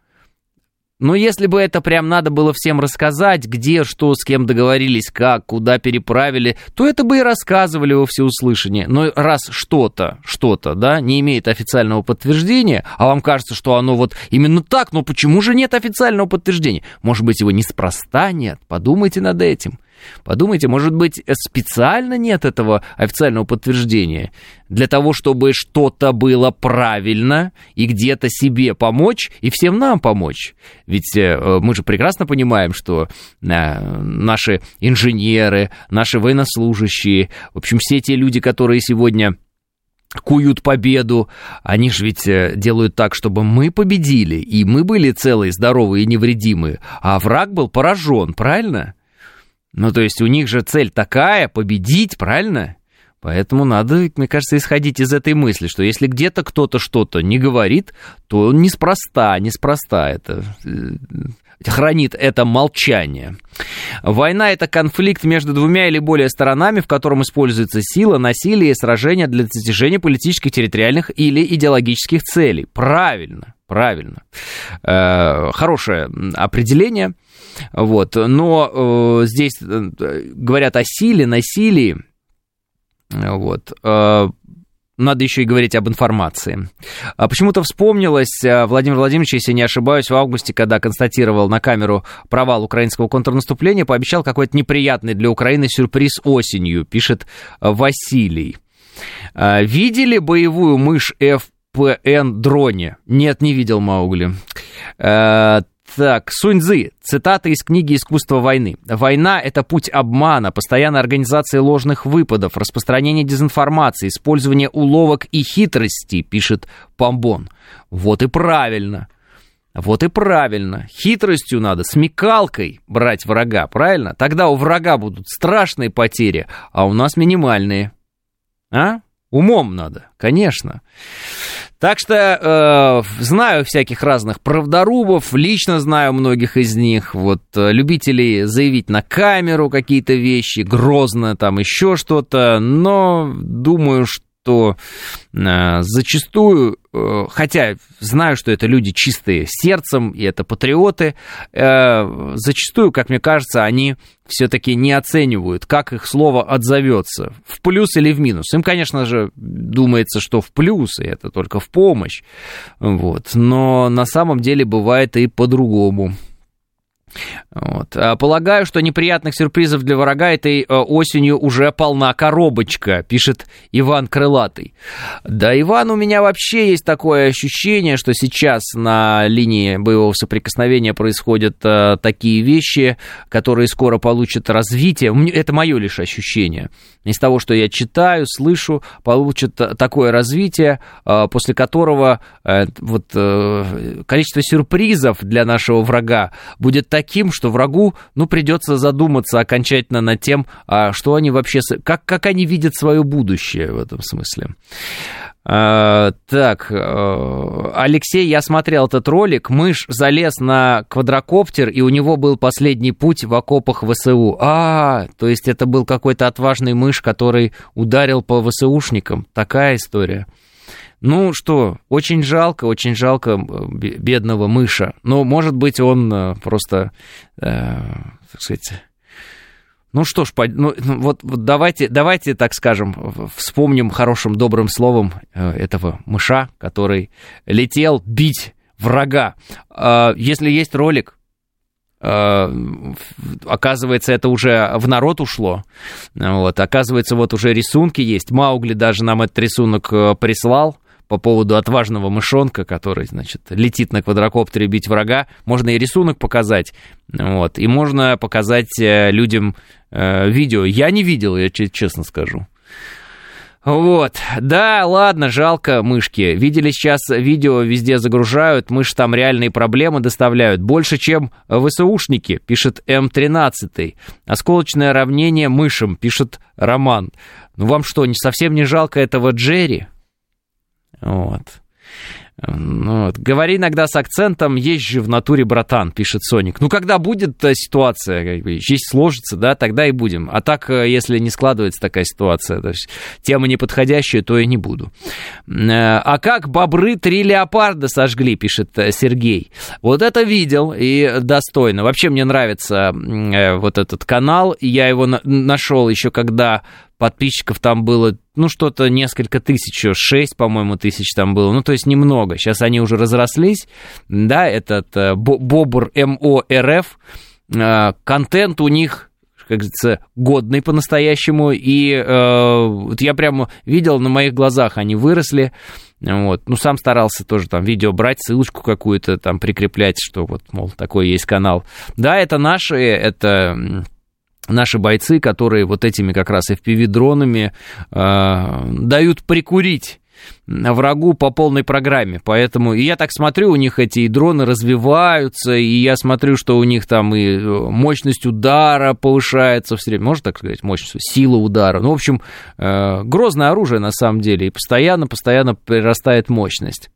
но если бы это прям надо было всем рассказать, где, что, с кем договорились, как, куда переправили, то это бы и рассказывали во всеуслышание. Но раз что-то, что-то, да, не имеет официального подтверждения, а вам кажется, что оно вот именно так, но почему же нет официального подтверждения? Может быть, его неспроста нет? Подумайте над этим. Подумайте, может быть, специально нет этого официального подтверждения для того, чтобы что-то было правильно и где-то себе помочь и всем нам помочь. Ведь э, мы же прекрасно понимаем, что э, наши инженеры, наши военнослужащие, в общем, все те люди, которые сегодня куют победу. Они же ведь э, делают так, чтобы мы победили, и мы были целые, здоровые и невредимые, а враг был поражен, правильно? Ну, то есть у них же цель такая, победить, правильно? Поэтому надо, мне кажется, исходить из этой мысли, что если где-то кто-то что-то не говорит, то неспроста, неспроста это. хранит это молчание. Война – это конфликт между двумя или более сторонами, в котором используется сила, насилие и сражение для достижения политических, территориальных или идеологических целей. Правильно, правильно. Э, хорошее определение. Вот. Но э, здесь э, говорят о силе, насилии. Вот. Э, надо еще и говорить об информации. А почему-то вспомнилось э, Владимир Владимирович, если не ошибаюсь, в августе, когда констатировал на камеру провал украинского контрнаступления, пообещал какой-то неприятный для Украины сюрприз осенью, пишет Василий. Видели боевую мышь FPN дроне? Нет, не видел Маугли. Так, Суньцзы, цитата из книги «Искусство войны». «Война – это путь обмана, постоянная организация ложных выпадов, распространение дезинформации, использование уловок и хитрости», пишет Помбон. Вот и правильно. Вот и правильно. Хитростью надо, смекалкой брать врага, правильно? Тогда у врага будут страшные потери, а у нас минимальные. А? Умом надо, конечно. Так что э, знаю всяких разных правдорубов, лично знаю многих из них, вот э, любителей заявить на камеру какие-то вещи, грозно там еще что-то, но думаю, что что э, зачастую, э, хотя знаю, что это люди чистые сердцем, и это патриоты, э, зачастую, как мне кажется, они все-таки не оценивают, как их слово отзовется, в плюс или в минус. Им, конечно же, думается, что в плюс, и это только в помощь, вот. но на самом деле бывает и по-другому. Вот. А, полагаю, что неприятных сюрпризов для врага этой э, осенью уже полна коробочка, пишет Иван Крылатый. Да, Иван, у меня вообще есть такое ощущение, что сейчас на линии боевого соприкосновения происходят а, такие вещи, которые скоро получат развитие. Это мое лишь ощущение. Из того, что я читаю, слышу, получат такое развитие, а, после которого а, вот, а, количество сюрпризов для нашего врага будет таким, что врагу, ну, придется задуматься окончательно над тем, а что они вообще, как, как они видят свое будущее в этом смысле. А, так, а, Алексей, я смотрел этот ролик. Мышь залез на квадрокоптер, и у него был последний путь в окопах ВСУ. А, то есть это был какой-то отважный мышь, который ударил по ВСУшникам. Такая история. Ну что, очень жалко, очень жалко бедного мыша. Но, может быть, он э, просто, э, так сказать... Ну что ж, ну, ну, вот, вот давайте, давайте, так скажем, вспомним хорошим добрым словом э, этого мыша, который летел бить врага. А, если есть ролик, оказывается, это уже в народ ушло. Вот, оказывается, вот уже рисунки есть. Маугли даже нам этот рисунок прислал по поводу отважного мышонка, который, значит, летит на квадрокоптере бить врага. Можно и рисунок показать, вот, и можно показать э, людям э, видео. Я не видел, я честно скажу. Вот, да, ладно, жалко мышки. Видели сейчас видео, везде загружают, мышь там реальные проблемы доставляют. Больше, чем ВСУшники, пишет М13. Осколочное равнение мышам, пишет Роман. Ну вам что, не совсем не жалко этого Джерри? Вот. Ну, вот. Говори иногда с акцентом, есть же в натуре, братан, пишет Соник. Ну, когда будет ситуация, как бы, жизнь сложится, да, тогда и будем. А так, э, если не складывается такая ситуация, то есть тема неподходящая, то и не буду. Э, а как бобры три леопарда сожгли, пишет э, Сергей. Вот это видел и достойно. Вообще мне нравится вот этот канал. Я его нашел еще когда подписчиков там было, ну, что-то несколько тысяч, шесть, по-моему, тысяч там было, ну, то есть немного. Сейчас они уже разрослись, да, этот э, Бобр МОРФ, э, контент у них как говорится, годный по-настоящему, и э, вот я прямо видел, на моих глазах они выросли, вот, ну, сам старался тоже там видео брать, ссылочку какую-то там прикреплять, что вот, мол, такой есть канал. Да, это наши, это наши бойцы, которые вот этими как раз FPV-дронами э, дают прикурить врагу по полной программе. Поэтому и я так смотрю, у них эти дроны развиваются, и я смотрю, что у них там и э, мощность удара повышается все время. Можно так сказать, мощность, сила удара. Ну, в общем, э, грозное оружие на самом деле, и постоянно-постоянно прирастает мощность.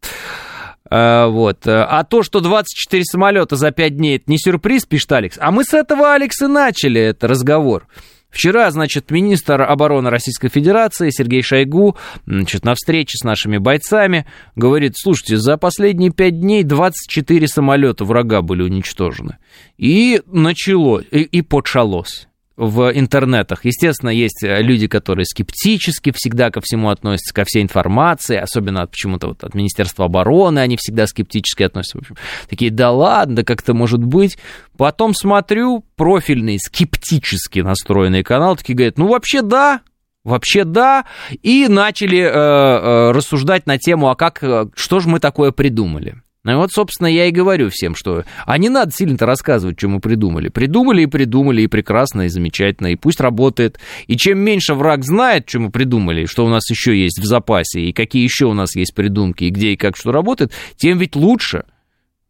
А, вот. А то, что 24 самолета за 5 дней, это не сюрприз, пишет Алекс. А мы с этого, Алекс, и начали этот разговор. Вчера, значит, министр обороны Российской Федерации Сергей Шойгу, значит, на встрече с нашими бойцами говорит, слушайте, за последние пять дней 24 самолета врага были уничтожены. И начало, и, и подшалось в интернетах. Естественно, есть э, люди, которые скептически всегда ко всему относятся, ко всей информации, особенно от, почему-то вот от Министерства обороны они всегда скептически относятся. В общем, такие, да ладно, да как-то может быть. Потом смотрю, профильный, скептически настроенный канал, такие говорят, ну вообще да, Вообще да, и начали э, э, рассуждать на тему, а как, э, что же мы такое придумали. Ну вот, собственно, я и говорю всем, что... А не надо сильно-то рассказывать, что мы придумали. Придумали и придумали, и прекрасно, и замечательно, и пусть работает. И чем меньше враг знает, что мы придумали, что у нас еще есть в запасе, и какие еще у нас есть придумки, и где и как что работает, тем ведь лучше.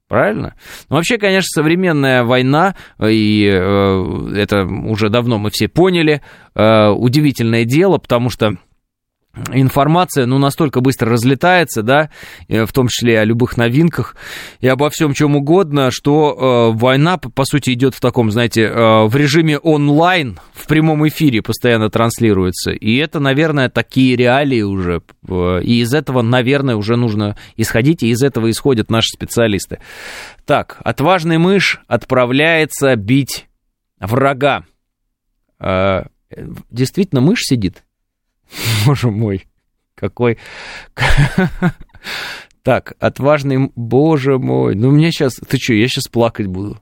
Правильно? Ну, вообще, конечно, современная война, и э, это уже давно мы все поняли, э, удивительное дело, потому что информация, ну, настолько быстро разлетается, да, в том числе о любых новинках и обо всем чем угодно, что э, война, по сути, идет в таком, знаете, э, в режиме онлайн, в прямом эфире постоянно транслируется. И это, наверное, такие реалии уже. Э, и из этого, наверное, уже нужно исходить, и из этого исходят наши специалисты. Так, отважный мышь отправляется бить врага. Э, действительно, мышь сидит? Боже мой, какой... Так, отважный... Боже мой, ну мне сейчас... Ты что, я сейчас плакать буду.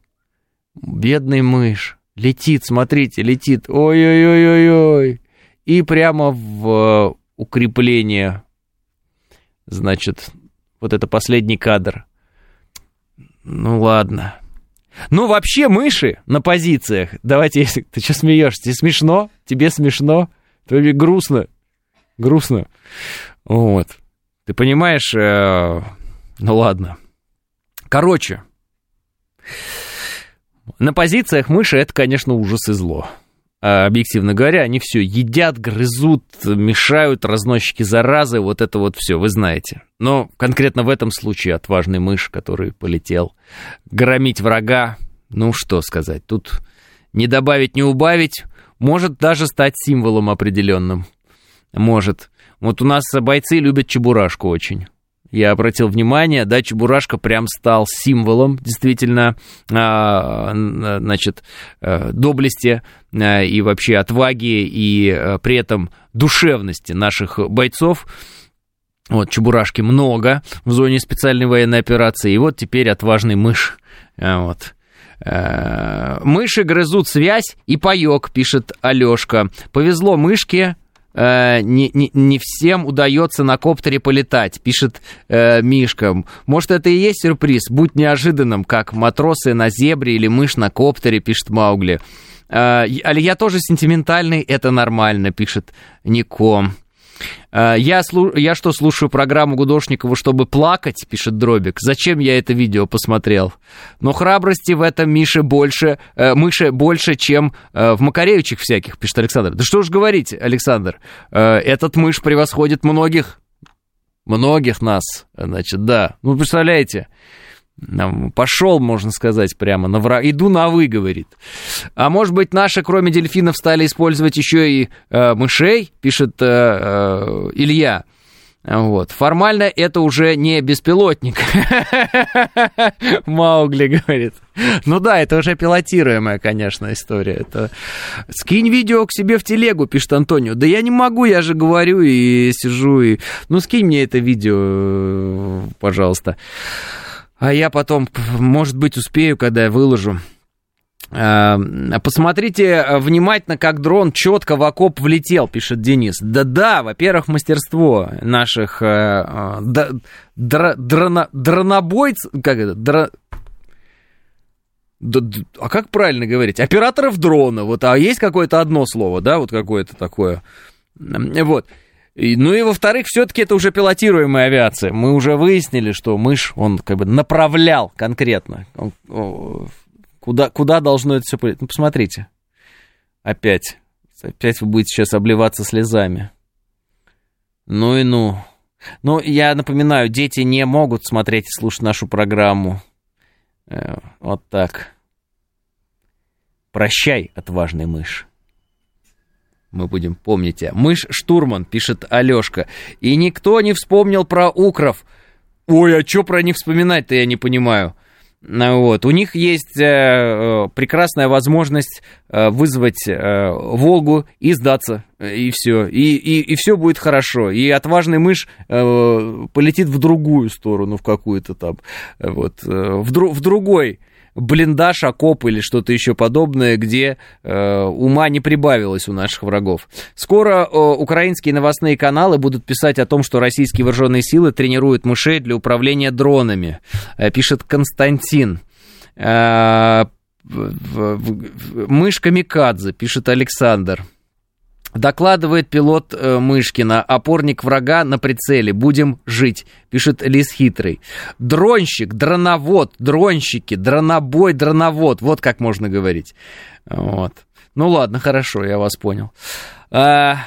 Бедный мышь. Летит, смотрите, летит. Ой-ой-ой-ой-ой. И прямо в укрепление. Значит, вот это последний кадр. Ну ладно. Ну, вообще, мыши на позициях. Давайте, если ты что смеешься? Тебе смешно? Тебе смешно? Тебе грустно? Грустно. Вот. Ты понимаешь, э, ну ладно. Короче, на позициях мыши это, конечно, ужас и зло. А, объективно говоря, они все едят, грызут, мешают, разносчики заразы, вот это вот все, вы знаете. Но конкретно в этом случае отважный мышь, который полетел громить врага, ну что сказать, тут не добавить, не убавить, может даже стать символом определенным может. Вот у нас бойцы любят чебурашку очень. Я обратил внимание, да, Чебурашка прям стал символом действительно, а, значит, э, доблести э, и вообще отваги и э, при этом душевности наших бойцов. Вот, Чебурашки много в зоне специальной военной операции. И вот теперь отважный мышь. Вот. Мыши грызут связь и паек, пишет Алешка. Повезло мышке, э, не, не, не всем удается на коптере полетать, пишет э, Мишка. Может, это и есть сюрприз? Будь неожиданным, как матросы на зебре или мышь на коптере, пишет Маугли. Э, я тоже сентиментальный, это нормально, пишет Ником. Э, я, слу... я что, слушаю программу Гудошникова, чтобы плакать, пишет Дробик. Зачем я это видео посмотрел? Но храбрости в этом Мише больше, э, мыше больше, чем э, в Макаревичах всяких, пишет Александр. Да что ж говорить, Александр, э, этот мышь превосходит многих, многих нас, значит, да. Ну, представляете, Пошел, можно сказать, прямо на враг. Иду на вы, говорит. А может быть, наши, кроме дельфинов, стали использовать еще и э, мышей, пишет э, э, Илья. Вот. Формально это уже не беспилотник. Маугли говорит. Ну да, это уже пилотируемая, конечно, история. Это... Скинь видео к себе в телегу, пишет Антонио. Да я не могу, я же говорю и сижу. И... Ну скинь мне это видео, пожалуйста. А я потом, может быть, успею, когда я выложу. А, посмотрите внимательно, как дрон четко в окоп влетел, пишет Денис. Да-да, во-первых, мастерство наших э, др, дрона, дронобойц... Как это? Дро... А как правильно говорить? Операторов дрона. Вот, а есть какое-то одно слово, да, вот какое-то такое. Вот. И, ну и во-вторых, все-таки это уже пилотируемая авиация. Мы уже выяснили, что мышь, он как бы направлял конкретно, он, о, куда, куда должно это все полететь. Ну, посмотрите. Опять. Опять вы будете сейчас обливаться слезами. Ну и ну. Но я напоминаю, дети не могут смотреть и слушать нашу программу. Э, вот так. Прощай, отважный мышь. Мы будем помнить тебя. Мышь-штурман, пишет Алешка. И никто не вспомнил про укров. Ой, а что про них вспоминать-то, я не понимаю. Ну вот. У них есть э, э, прекрасная возможность э, вызвать э, Волгу и сдаться, и все. И, и, и все будет хорошо. И отважный мышь э, полетит в другую сторону, в какую-то там, вот, э, в, дру, в другой блиндаж, окоп или что-то еще подобное, где э, ума не прибавилось у наших врагов. Скоро э, украинские новостные каналы будут писать о том, что российские вооруженные силы тренируют мышей для управления дронами, э, пишет Константин. Э, мышь Камикадзе, пишет Александр. Докладывает пилот э, Мышкина. Опорник врага на прицеле. Будем жить, пишет Лис Хитрый. Дронщик, дроновод, дронщики, дронобой, дроновод. Вот как можно говорить. Вот. Ну ладно, хорошо, я вас понял. А,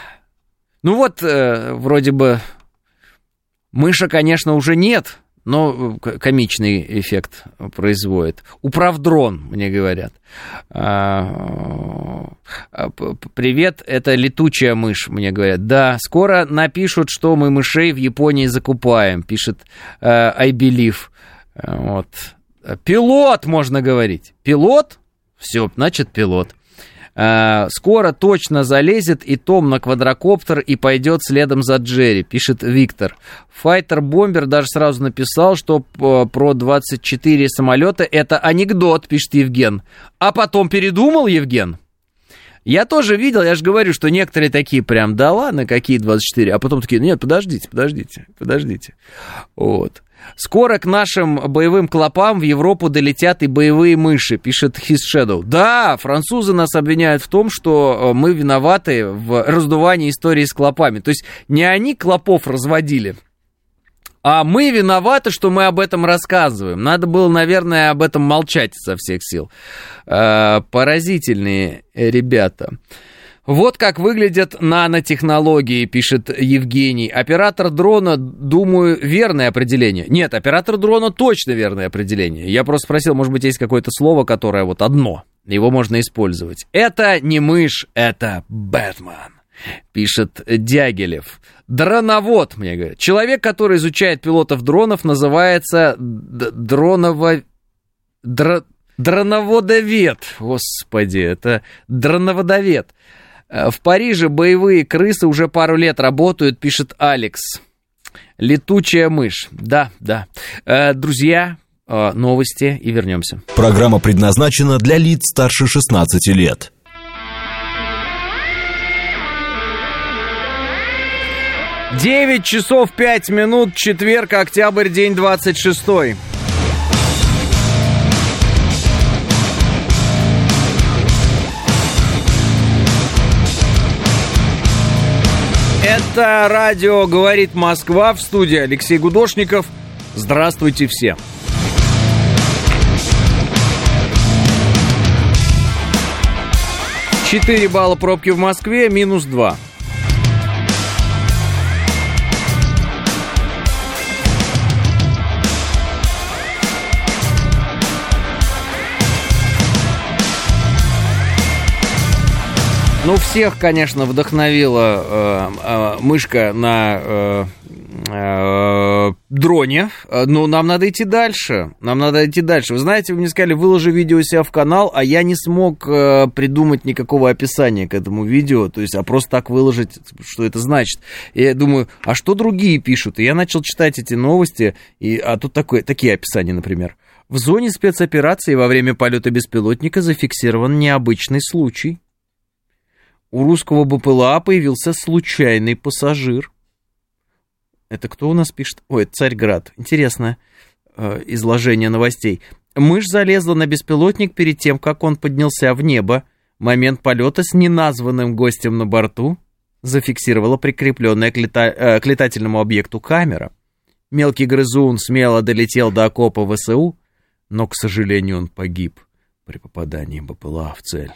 ну вот, э, вроде бы, мыша, конечно, уже нет но э, комичный эффект производит. Управдрон, мне говорят. А, а, привет, это летучая мышь, мне говорят. Да, скоро напишут, что мы мышей в Японии закупаем, пишет э, I Believe. Вот. Пилот, можно говорить. Пилот? Все, значит, пилот. Э, скоро точно залезет и Том на квадрокоптер и пойдет следом за Джерри, пишет Виктор. Файтер Бомбер даже сразу написал, что э, про 24 самолета это анекдот, пишет Евген. А потом передумал Евген. Я тоже видел, я же говорю, что некоторые такие прям, да ладно, какие 24, а потом такие, нет, подождите, подождите, подождите. Вот. Скоро к нашим боевым клопам в Европу долетят и боевые мыши, пишет His Shadow. Да, французы нас обвиняют в том, что э, мы виноваты в раздувании истории с клопами. То есть не они клопов разводили, а мы виноваты, что мы об этом рассказываем. Надо было, наверное, об этом молчать со всех сил. Э, поразительные ребята. Вот как выглядят нанотехнологии, пишет Евгений. Оператор дрона, думаю, верное определение. Нет, оператор дрона точно верное определение. Я просто спросил, может быть, есть какое-то слово, которое вот одно. Его можно использовать. Это не мышь, это Бэтмен пишет Дягилев. Дроновод, мне говорят. Человек, который изучает пилотов дронов, называется дроново... Дро... Дроноводовед. Господи, это дроноводовед. Э, в Париже боевые крысы уже пару лет работают, пишет Алекс. Летучая мышь. Да, да. Э, друзья, э, новости и вернемся. Программа предназначена для лиц старше 16 лет. 9 часов 5 минут, четверг, октябрь, день 26. Это радио «Говорит Москва» в студии Алексей Гудошников. Здравствуйте все. Четыре балла пробки в Москве, минус два. Ну, всех, конечно, вдохновила э, э, мышка на э, э, дроне, но нам надо идти дальше. Нам надо идти дальше. Вы знаете, вы мне сказали, выложи видео себя в канал, а я не смог э, придумать никакого описания к этому видео, то есть, а просто так выложить, что это значит. И я думаю, а что другие пишут? И я начал читать эти новости, и, а тут такое, такие описания, например. В зоне спецоперации во время полета беспилотника зафиксирован необычный случай у русского БПЛА появился случайный пассажир. Это кто у нас пишет? Ой, Царьград. Интересное э, изложение новостей. Мышь залезла на беспилотник перед тем, как он поднялся в небо. Момент полета с неназванным гостем на борту зафиксировала прикрепленная к, лета... э, к летательному объекту камера. Мелкий грызун смело долетел до окопа ВСУ, но, к сожалению, он погиб при попадании БПЛА в цель.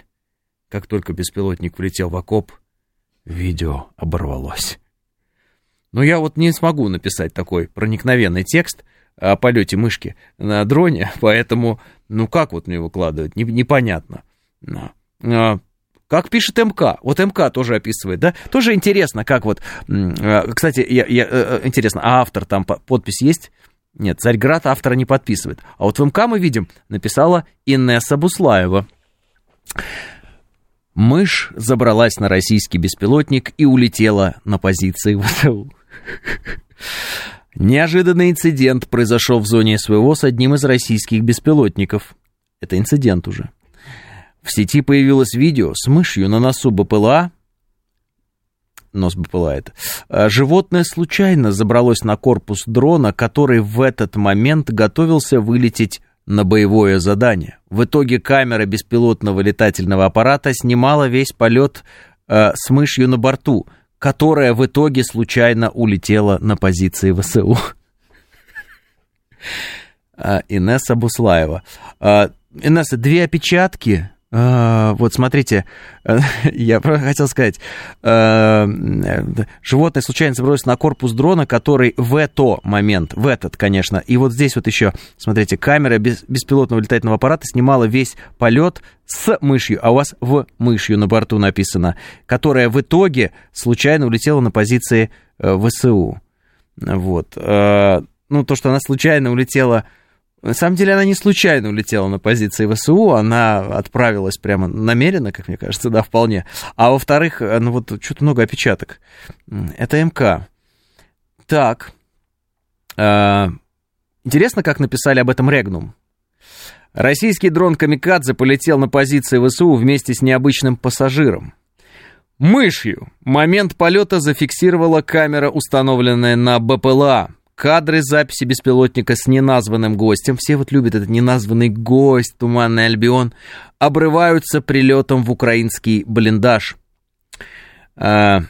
Как только беспилотник влетел в окоп, видео оборвалось. Но я вот не смогу написать такой проникновенный текст о полете мышки на дроне, поэтому, ну как вот мне выкладывать, непонятно. А, как пишет МК. Вот МК тоже описывает, да? Тоже интересно, как вот... А, кстати, я, я, э, э, интересно, а автор там подпись есть? Нет, Царьград автора не подписывает. А вот в МК мы видим, написала Инесса Буслаева. Мышь забралась на российский беспилотник и улетела на позиции ВСУ. Неожиданный инцидент произошел в зоне СВО с одним из российских беспилотников. Это инцидент уже. В сети появилось видео с мышью на носу БПЛА. Нос БПЛА это. А животное случайно забралось на корпус дрона, который в этот момент готовился вылететь на боевое задание. В итоге камера беспилотного летательного аппарата снимала весь полет э, с мышью на борту, которая в итоге случайно улетела на позиции ВСУ. А, Инесса Буслаева. А, Инесса, две опечатки вот смотрите, я хотел сказать, а, животное случайно забросилось на корпус дрона, который в этот момент, в этот, конечно, и вот здесь вот еще, смотрите, камера беспилотного летательного аппарата снимала весь полет с мышью, а у вас в мышью на борту написано, которая в итоге случайно улетела на позиции э, ВСУ. Вот. А, ну, то, что она случайно улетела на самом деле она не случайно улетела на позиции ВСУ, она отправилась прямо намеренно, как мне кажется, да, вполне. А во-вторых, ну вот что-то много опечаток. Это МК. Так. Э, интересно, как написали об этом Регнум. Российский дрон «Камикадзе» полетел на позиции ВСУ вместе с необычным пассажиром. Мышью момент полета зафиксировала камера, установленная на БПЛА кадры записи беспилотника с неназванным гостем, все вот любят этот неназванный гость, Туманный Альбион, обрываются прилетом в украинский блиндаж. А,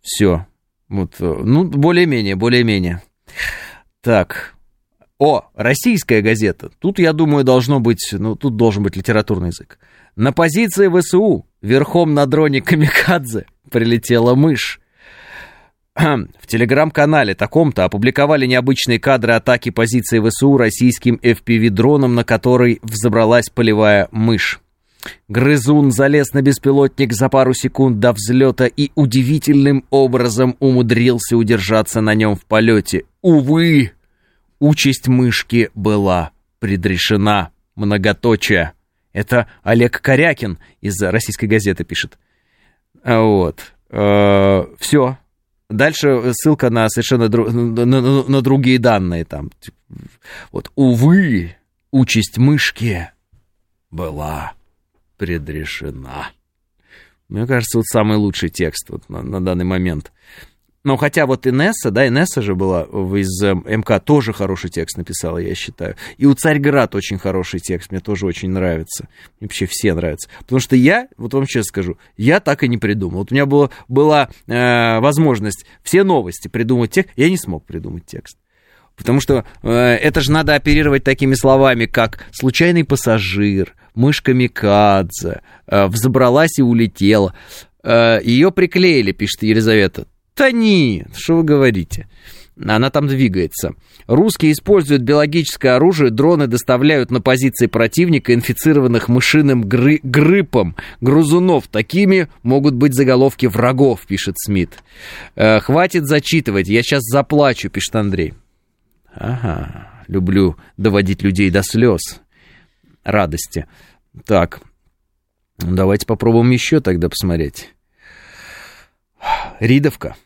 все. Вот, ну, более-менее, более-менее. Так. О, российская газета. Тут, я думаю, должно быть, ну, тут должен быть литературный язык. На позиции ВСУ верхом на дроне Камикадзе прилетела мышь. В телеграм-канале таком-то опубликовали необычные кадры атаки позиции ВСУ российским FPV-дроном, на который взобралась полевая мышь. Грызун залез на беспилотник за пару секунд до взлета и удивительным образом умудрился удержаться на нем в полете. Увы, участь мышки была предрешена. Многоточие. Это Олег Корякин из российской газеты пишет. Вот. Э, Все. Дальше ссылка на совершенно дру... на, на, на другие данные там. Вот, увы, участь мышки была предрешена. Мне кажется, вот самый лучший текст вот на, на данный момент. Ну, хотя вот Инесса, да, Инесса же была из э, МК, тоже хороший текст написала, я считаю. И у Царьград очень хороший текст, мне тоже очень нравится. Мне вообще все нравятся. Потому что я, вот вам честно скажу, я так и не придумал. Вот у меня было, была э, возможность все новости придумать текст, я не смог придумать текст. Потому что э, это же надо оперировать такими словами, как «случайный пассажир», «мышка Микадзе», э, «взобралась и улетела». Э, ее приклеили, пишет Елизавета. Не, что вы говорите? Она там двигается. Русские используют биологическое оружие, дроны доставляют на позиции противника, инфицированных мышиным гры- гриппом, грузунов. Такими могут быть заголовки врагов, пишет Смит. Э, хватит зачитывать, я сейчас заплачу, пишет Андрей. Ага, люблю доводить людей до слез, радости. Так, давайте попробуем еще тогда посмотреть. Ридовка.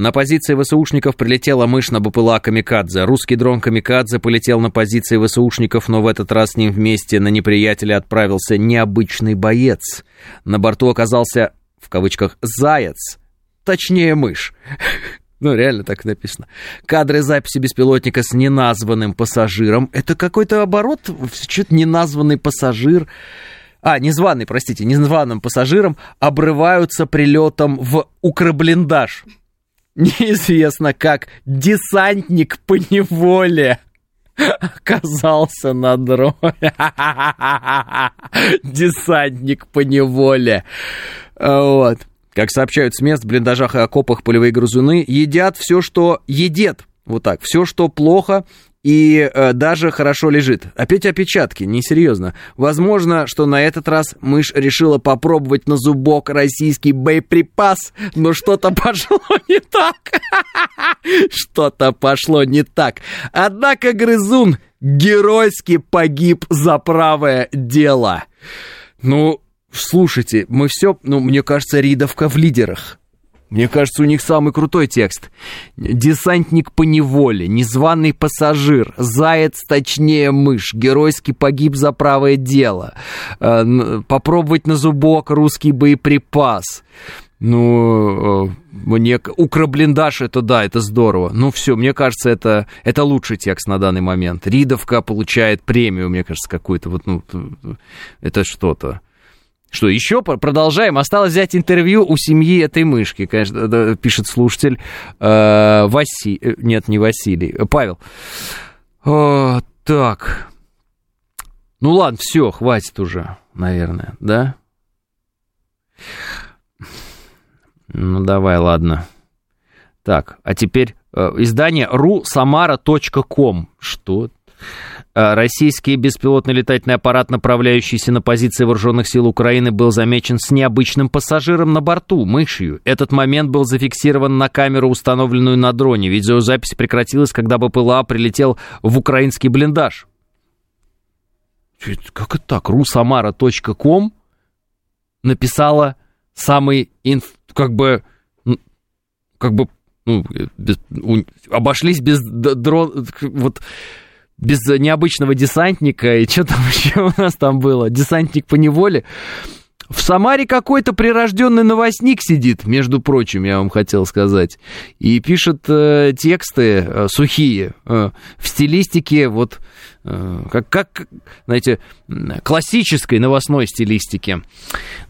На позиции ВСУшников прилетела мышь на БПЛА «Камикадзе». Русский дрон «Камикадзе» полетел на позиции ВСУшников, но в этот раз с ним вместе на неприятеля отправился необычный боец. На борту оказался, в кавычках, «заяц», точнее мышь. Ну, реально так написано. Кадры записи беспилотника с неназванным пассажиром. Это какой-то оборот, что-то неназванный пассажир а, незваный, простите, незваным пассажиром обрываются прилетом в укроблиндаж неизвестно как десантник по неволе оказался на дроне. Десантник по неволе. Вот. Как сообщают с мест в блиндажах и окопах полевые грызуны, едят все, что едет. Вот так. Все, что плохо, и э, даже хорошо лежит. Опять опечатки, несерьезно. Возможно, что на этот раз мышь решила попробовать на зубок российский боеприпас, но что-то пошло не так. Что-то пошло не так. Однако грызун геройски погиб за правое дело. Ну, слушайте, мы все, ну, мне кажется, Ридовка в лидерах. Мне кажется, у них самый крутой текст. Десантник по неволе, незваный пассажир, заяц точнее мышь, геройски погиб за правое дело. Э, попробовать на зубок русский боеприпас. Ну, э, мне... Укроблиндаж, это да, это здорово. Ну, все, мне кажется, это, это лучший текст на данный момент. Ридовка получает премию, мне кажется, какую-то. Вот, ну, это что-то. Что, еще продолжаем? Осталось взять интервью у семьи этой мышки, конечно, пишет слушатель э, Василий. Э, нет, не Василий, э, Павел. О, так. Ну ладно, все, хватит уже, наверное, да? Ну давай, ладно. Так, а теперь э, издание rusamara.com. Что? Э, российский беспилотный летательный аппарат, направляющийся на позиции вооруженных сил Украины, был замечен с необычным пассажиром на борту, мышью. Этот момент был зафиксирован на камеру, установленную на дроне. Видеозапись прекратилась, когда БПЛА прилетел в украинский блиндаж. Как это так? русамара.ком написала самый, инф, как бы, как бы, ну, без, у, обошлись без дрон, вот без необычного десантника, и что там еще у нас там было? Десантник по неволе. В Самаре какой-то прирожденный новостник сидит, между прочим, я вам хотел сказать, и пишет э, тексты э, сухие э, в стилистике вот как, как, знаете, классической новостной стилистики.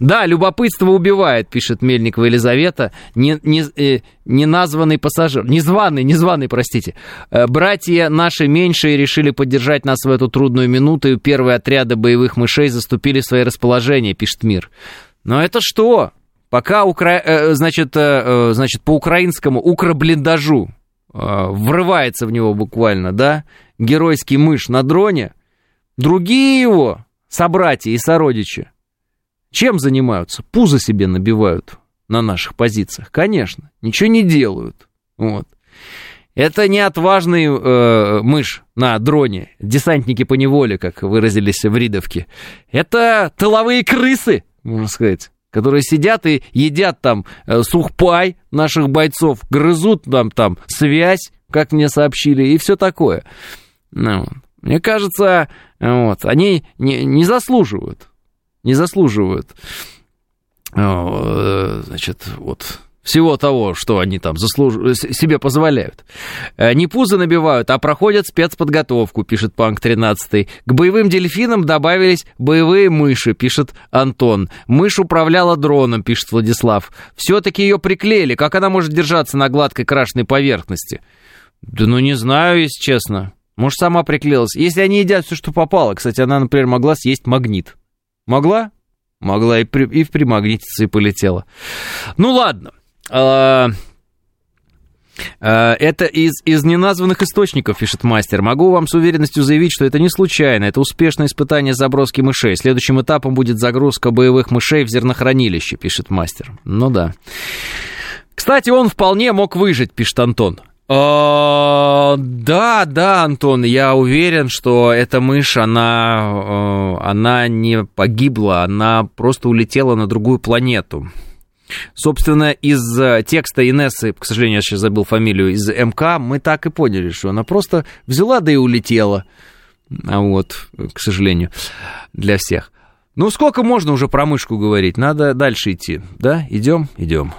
Да, любопытство убивает, пишет Мельникова Елизавета, не, не, э, неназванный пассажир, незваный, незваный, простите. Э, братья наши меньшие решили поддержать нас в эту трудную минуту, и первые отряды боевых мышей заступили в свои расположения, пишет Мир. Но это что? Пока, укра... значит, значит, по украинскому укроблиндажу врывается в него буквально, да, геройский мышь на дроне, другие его собратья и сородичи чем занимаются? Пузо себе набивают на наших позициях. Конечно, ничего не делают. Вот. Это не отважный э, мышь на дроне, десантники по неволе, как выразились в Ридовке. Это тыловые крысы, можно сказать, которые сидят и едят там э, сухпай наших бойцов, грызут там, там связь, как мне сообщили, и все такое. Ну, мне кажется, вот, они не, не заслуживают, не заслуживают, э, значит, вот, всего того, что они там заслуж... себе позволяют. Э, не пузо набивают, а проходят спецподготовку, пишет Панк 13. К боевым дельфинам добавились боевые мыши, пишет Антон. Мышь управляла дроном, пишет Владислав. Все-таки ее приклеили, как она может держаться на гладкой крашенной поверхности? Да ну не знаю, если честно. Может, сама приклеилась. Если они едят все, что попало. Кстати, она, например, могла съесть магнит. Могла? Могла и, при, и примагнититься и полетела. Ну, ладно. А, а, это из, из неназванных источников, пишет мастер. Могу вам с уверенностью заявить, что это не случайно. Это успешное испытание заброски мышей. Следующим этапом будет загрузка боевых мышей в зернохранилище, пишет мастер. Ну да. Кстати, он вполне мог выжить, пишет Антон. А, да, да, Антон, я уверен, что эта мышь, она, э, она не погибла, она просто улетела на другую планету. Собственно, из э, текста Инессы, к сожалению, я сейчас забыл фамилию, из МК, мы так и поняли, что она просто взяла да и улетела. А вот, к сожалению, для всех. Ну, сколько можно уже про мышку говорить? Надо дальше идти. Да, идем, идем.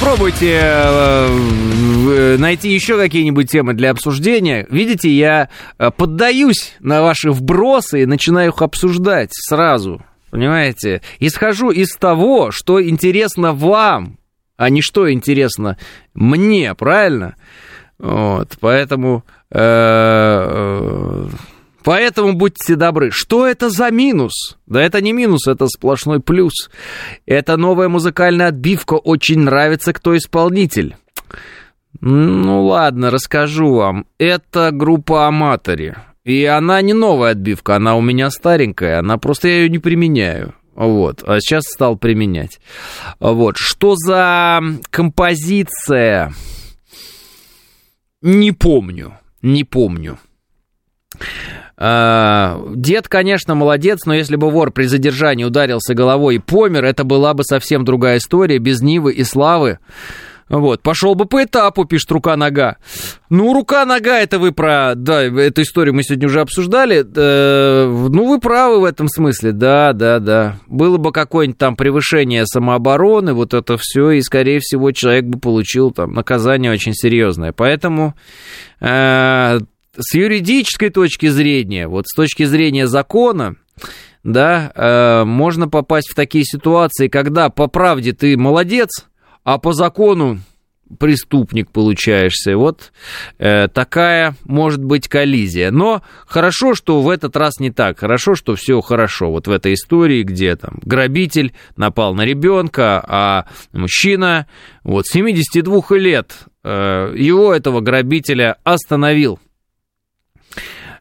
Попробуйте э, найти еще какие-нибудь темы для обсуждения. Видите, я э, поддаюсь на ваши вбросы и начинаю их обсуждать сразу. Понимаете? Исхожу из того, что интересно вам, а не что интересно мне, правильно? Вот, поэтому... Поэтому будьте добры. Что это за минус? Да это не минус, это сплошной плюс. Это новая музыкальная отбивка. Очень нравится, кто исполнитель. Ну ладно, расскажу вам. Это группа Аматори. И она не новая отбивка, она у меня старенькая. Она просто я ее не применяю. Вот, а сейчас стал применять. Вот, что за композиция? Не помню, не помню. А, дед, конечно, молодец, но если бы вор при задержании ударился головой и помер, это была бы совсем другая история, без Нивы и Славы. Вот, пошел бы по этапу, пишет рука-нога. Ну, рука-нога, это вы про... Да, эту историю мы сегодня уже обсуждали. Э, ну, вы правы в этом смысле, да, да, да. Было бы какое-нибудь там превышение самообороны, вот это все, и, скорее всего, человек бы получил там наказание очень серьезное. Поэтому э, с юридической точки зрения, вот с точки зрения закона, да, э, можно попасть в такие ситуации, когда по правде ты молодец, а по закону преступник получаешься. Вот э, такая может быть коллизия. Но хорошо, что в этот раз не так. Хорошо, что все хорошо. Вот в этой истории, где там грабитель напал на ребенка, а мужчина вот 72 лет э, его этого грабителя остановил.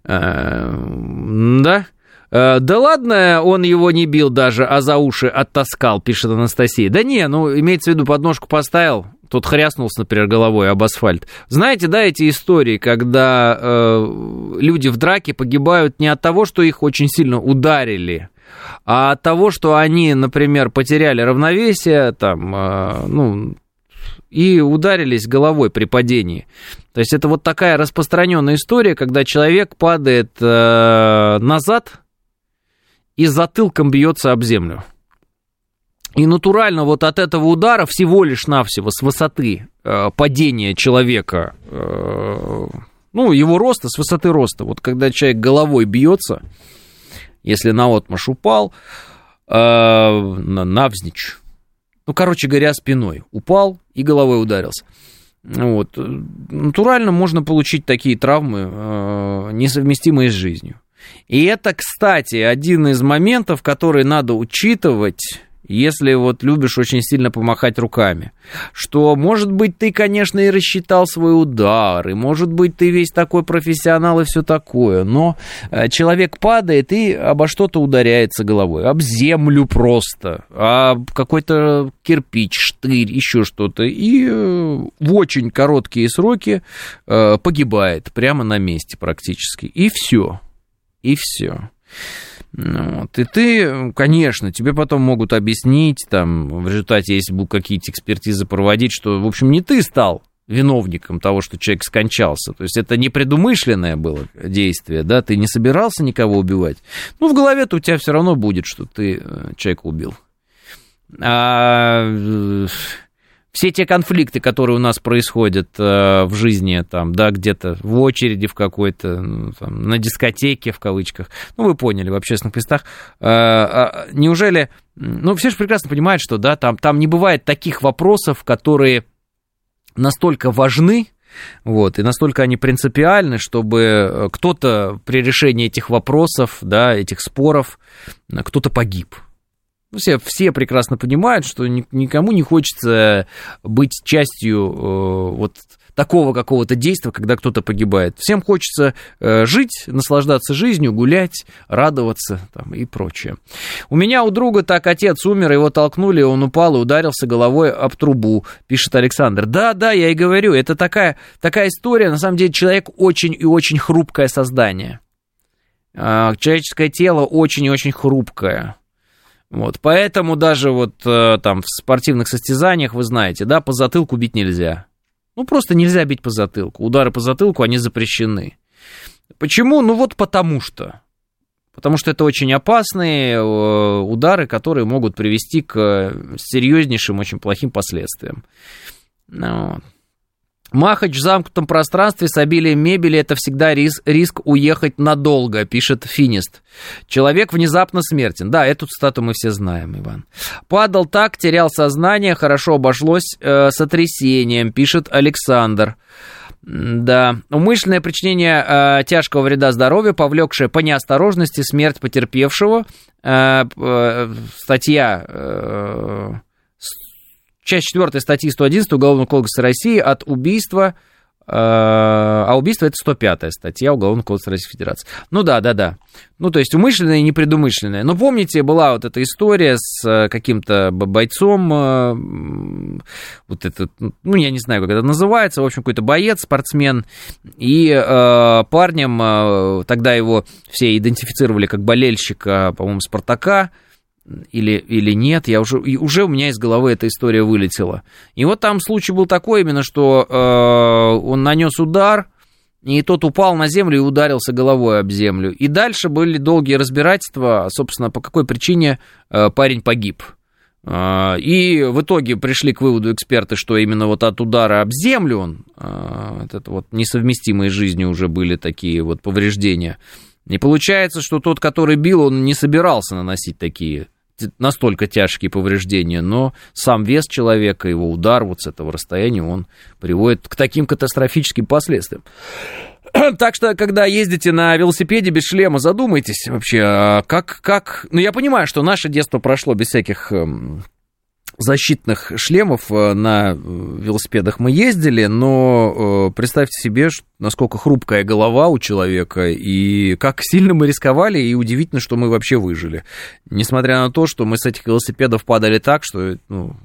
Э, да? Э, да ладно, он его не бил даже, а за уши оттаскал, пишет Анастасия. Да не, ну, имеется в виду, подножку поставил, тут хряснулся, например, головой об асфальт. Знаете, да, эти истории, когда э, люди в драке погибают не от того, что их очень сильно ударили, а от того, что они, например, потеряли равновесие, там, э, ну, и ударились головой при падении. То есть это вот такая распространенная история, когда человек падает э, назад и затылком бьется об землю. И натурально вот от этого удара всего лишь навсего с высоты э, падения человека, э, ну, его роста, с высоты роста, вот когда человек головой бьется, если на отмаш упал, э, навзничь, ну, короче говоря, спиной упал и головой ударился. Вот. Натурально можно получить такие травмы, э, несовместимые с жизнью. И это, кстати, один из моментов, который надо учитывать если вот любишь очень сильно помахать руками, что, может быть, ты, конечно, и рассчитал свой удар, и, может быть, ты весь такой профессионал и все такое, но э, человек падает и обо что-то ударяется головой, об землю просто, об какой-то кирпич, штырь, еще что-то, и э, в очень короткие сроки э, погибает прямо на месте практически, и все, и все. Ну вот. И ты, конечно, тебе потом могут объяснить, там, в результате, если будут какие-то экспертизы проводить, что, в общем, не ты стал виновником того, что человек скончался. То есть это непредумышленное было действие, да, ты не собирался никого убивать. Ну, в голове-то у тебя все равно будет, что ты э, человека убил. А э, все те конфликты, которые у нас происходят э, в жизни, там, да, где-то в очереди в какой-то, ну, там, на дискотеке, в кавычках, ну, вы поняли, в общественных местах, э, э, неужели, ну, все же прекрасно понимают, что, да, там, там не бывает таких вопросов, которые настолько важны, вот, и настолько они принципиальны, чтобы э, кто-то при решении этих вопросов, да, этих споров, э, кто-то погиб, все, все прекрасно понимают, что никому не хочется быть частью э, вот такого какого-то действия, когда кто-то погибает. Всем хочется э, жить, наслаждаться жизнью, гулять, радоваться там, и прочее. У меня у друга так отец умер, его толкнули, он упал и ударился головой об трубу, пишет Александр. Да, да, я и говорю, это такая, такая история, на самом деле человек очень и очень хрупкое создание. Э, человеческое тело очень и очень хрупкое. Вот, поэтому даже вот э, там в спортивных состязаниях, вы знаете, да, по затылку бить нельзя. Ну, просто нельзя бить по затылку. Удары по затылку, они запрещены. Почему? Ну, вот потому что. потому что это очень опасные э, удары, которые могут привести к серьезнейшим, очень плохим последствиям. Ну, вот. Махач в замкнутом пространстве с обилием мебели – это всегда риск, риск уехать надолго, пишет Финист. Человек внезапно смертен. Да, эту цитату мы все знаем, Иван. Падал так, терял сознание, хорошо обошлось э, сотрясением, пишет Александр. Да, умышленное причинение э, тяжкого вреда здоровью, повлекшее по неосторожности смерть потерпевшего. Э, э, статья... Э, часть 4 статьи 111 Уголовного кодекса России от убийства, э, а убийство это 105 статья Уголовного кодекса Российской Федерации. Ну да, да, да. Ну, то есть умышленное и непредумышленное. Но помните, была вот эта история с э, каким-то бойцом, э, вот этот, ну, я не знаю, как это называется, в общем, какой-то боец, спортсмен, и э, парнем, тогда его все идентифицировали как болельщика, по-моему, Спартака, или, или нет, я уже, и уже у меня из головы эта история вылетела. И вот там случай был такой именно, что э, он нанес удар, и тот упал на землю и ударился головой об землю. И дальше были долгие разбирательства, собственно, по какой причине э, парень погиб. Э, и в итоге пришли к выводу эксперты, что именно вот от удара об землю он, э, это вот несовместимые жизнью уже были такие вот повреждения. И получается, что тот, который бил, он не собирался наносить такие настолько тяжкие повреждения, но сам вес человека, его удар вот с этого расстояния, он приводит к таким катастрофическим последствиям. Так что, когда ездите на велосипеде без шлема, задумайтесь вообще, а как, как... Ну, я понимаю, что наше детство прошло без всяких эм, защитных шлемов э, на э, велосипедах мы ездили, но э, представьте себе, насколько хрупкая голова у человека, и как сильно мы рисковали, и удивительно, что мы вообще выжили. Несмотря на то, что мы с этих велосипедов падали так, что ну,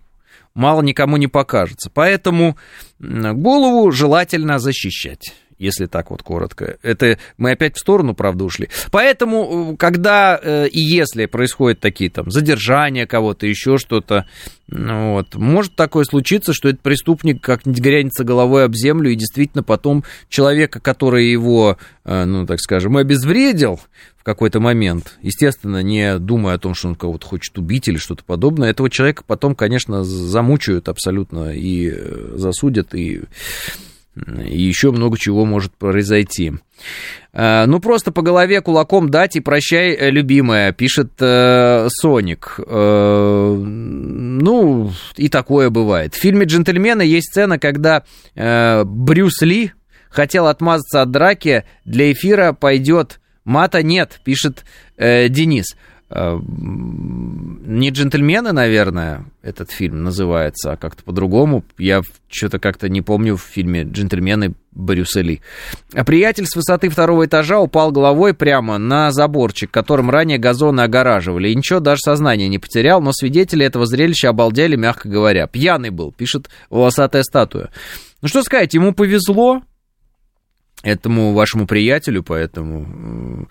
мало никому не покажется. Поэтому голову желательно защищать если так вот коротко. Это мы опять в сторону, правда, ушли. Поэтому, э, когда э, и если происходят такие там задержания кого-то, еще что-то, ну вот, может такое случиться, что этот преступник как-нибудь грянется головой об землю, и действительно потом человека, который его, э, ну, так скажем, обезвредил в какой-то момент, естественно, не думая о том, что он кого-то хочет убить или что-то подобное, этого человека потом, конечно, замучают абсолютно и засудят, и и еще много чего может произойти. Э, ну, просто по голове кулаком дать и прощай, э, любимая, пишет э, Соник. Э, ну, и такое бывает. В фильме «Джентльмены» есть сцена, когда э, Брюс Ли хотел отмазаться от драки, для эфира пойдет мата нет, пишет э, Денис. Э, не джентльмены, наверное, этот фильм называется, а как-то по-другому. Я что-то как-то не помню в фильме «Джентльмены» Брюса Ли. А приятель с высоты второго этажа упал головой прямо на заборчик, которым ранее газоны огораживали. И ничего, даже сознание не потерял, но свидетели этого зрелища обалдели, мягко говоря. Пьяный был, пишет волосатая статуя. Ну что сказать, ему повезло, этому вашему приятелю, поэтому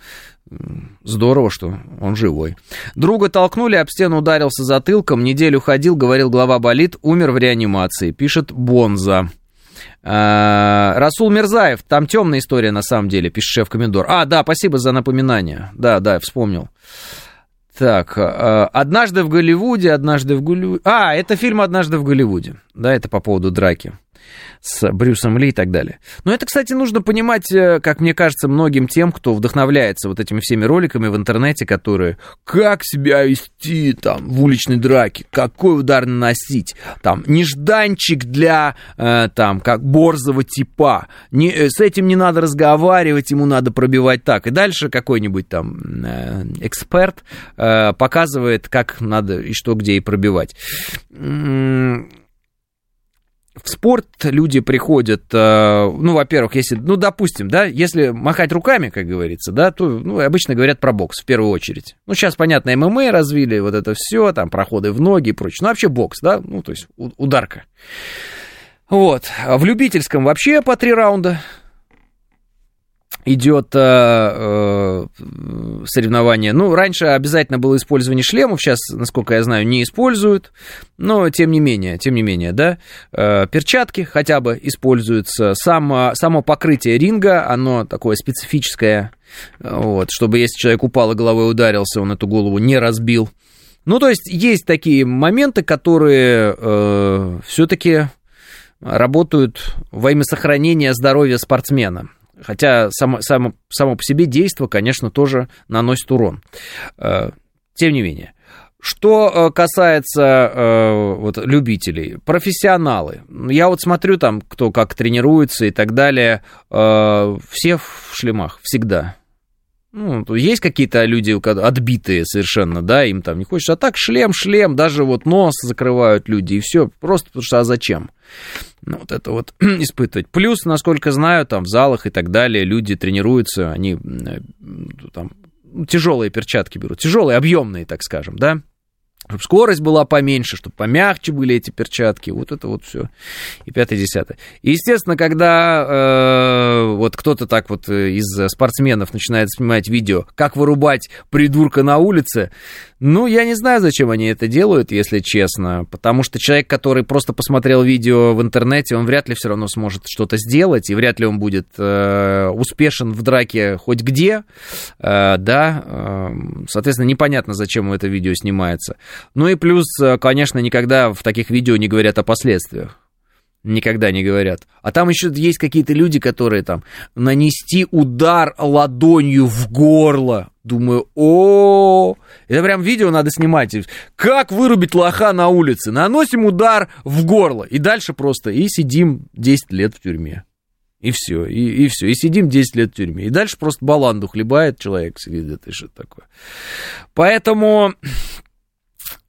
Здорово, что он живой. Друга толкнули, об стену ударился затылком, неделю ходил, говорил, голова болит, умер в реанимации, пишет Бонза. А, Расул Мирзаев, там темная история на самом деле, пишет шеф-комендор. А, да, спасибо за напоминание. Да, да, вспомнил. Так, а, однажды в Голливуде, однажды в Голливуде. А, это фильм «Однажды в Голливуде». Да, это по поводу драки с Брюсом Ли и так далее. Но это, кстати, нужно понимать, э, как мне кажется, многим тем, кто вдохновляется вот этими всеми роликами в интернете, которые как себя вести там в уличной драке, какой удар наносить, там нежданчик для э, там как борзого типа, не, э, с этим не надо разговаривать, ему надо пробивать так. И дальше какой-нибудь там э, эксперт э, показывает, как надо и что где и пробивать в спорт люди приходят, э, ну, во-первых, если, ну, допустим, да, если махать руками, как говорится, да, то, ну, обычно говорят про бокс в первую очередь. Ну, сейчас, понятно, ММА развили, вот это все, там, проходы в ноги и прочее. Ну, вообще бокс, да, ну, то есть ударка. Вот. А в любительском вообще по три раунда. Идет э, э, соревнование. Ну, раньше обязательно было использование шлемов, сейчас, насколько я знаю, не используют, но тем не менее, тем не менее, да, э, перчатки хотя бы используются, само, само покрытие ринга, оно такое специфическое, вот, чтобы если человек упал и головой ударился, он эту голову не разбил. Ну, то есть есть такие моменты, которые э, все-таки работают во имя сохранения здоровья спортсмена. Хотя само, само, само по себе действо, конечно, тоже наносит урон. Э, тем не менее. Что э, касается э, вот, любителей, профессионалы. Я вот смотрю там, кто как тренируется и так далее. Э, все в шлемах, всегда. Ну, есть какие-то люди отбитые совершенно, да, им там не хочется. А так шлем, шлем, даже вот нос закрывают люди, и все. Просто потому что, а зачем? Ну, вот это вот испытывать. Плюс, насколько знаю, там в залах и так далее люди тренируются, они э, там тяжелые перчатки берут, тяжелые, объемные, так скажем, да, чтобы скорость была поменьше, чтобы помягче были эти перчатки, вот это вот все, и пятое, десятое. И, естественно, когда э, вот кто-то так вот из спортсменов начинает снимать видео, как вырубать придурка на улице, ну, я не знаю, зачем они это делают, если честно, потому что человек, который просто посмотрел видео в интернете, он вряд ли все равно сможет что-то сделать, и вряд ли он будет э, успешен в драке хоть где, э, да, э, соответственно, непонятно, зачем это видео снимается. Ну и плюс, э, конечно, никогда в таких видео не говорят о последствиях никогда не говорят. А там еще есть какие-то люди, которые там нанести удар ладонью в горло. Думаю, о, это прям видео надо снимать. Как вырубить лоха на улице? Наносим удар в горло. И дальше просто и сидим 10 лет в тюрьме. И все, и, и все, и сидим 10 лет в тюрьме. И дальше просто баланду хлебает человек, сидит, это что такое. Поэтому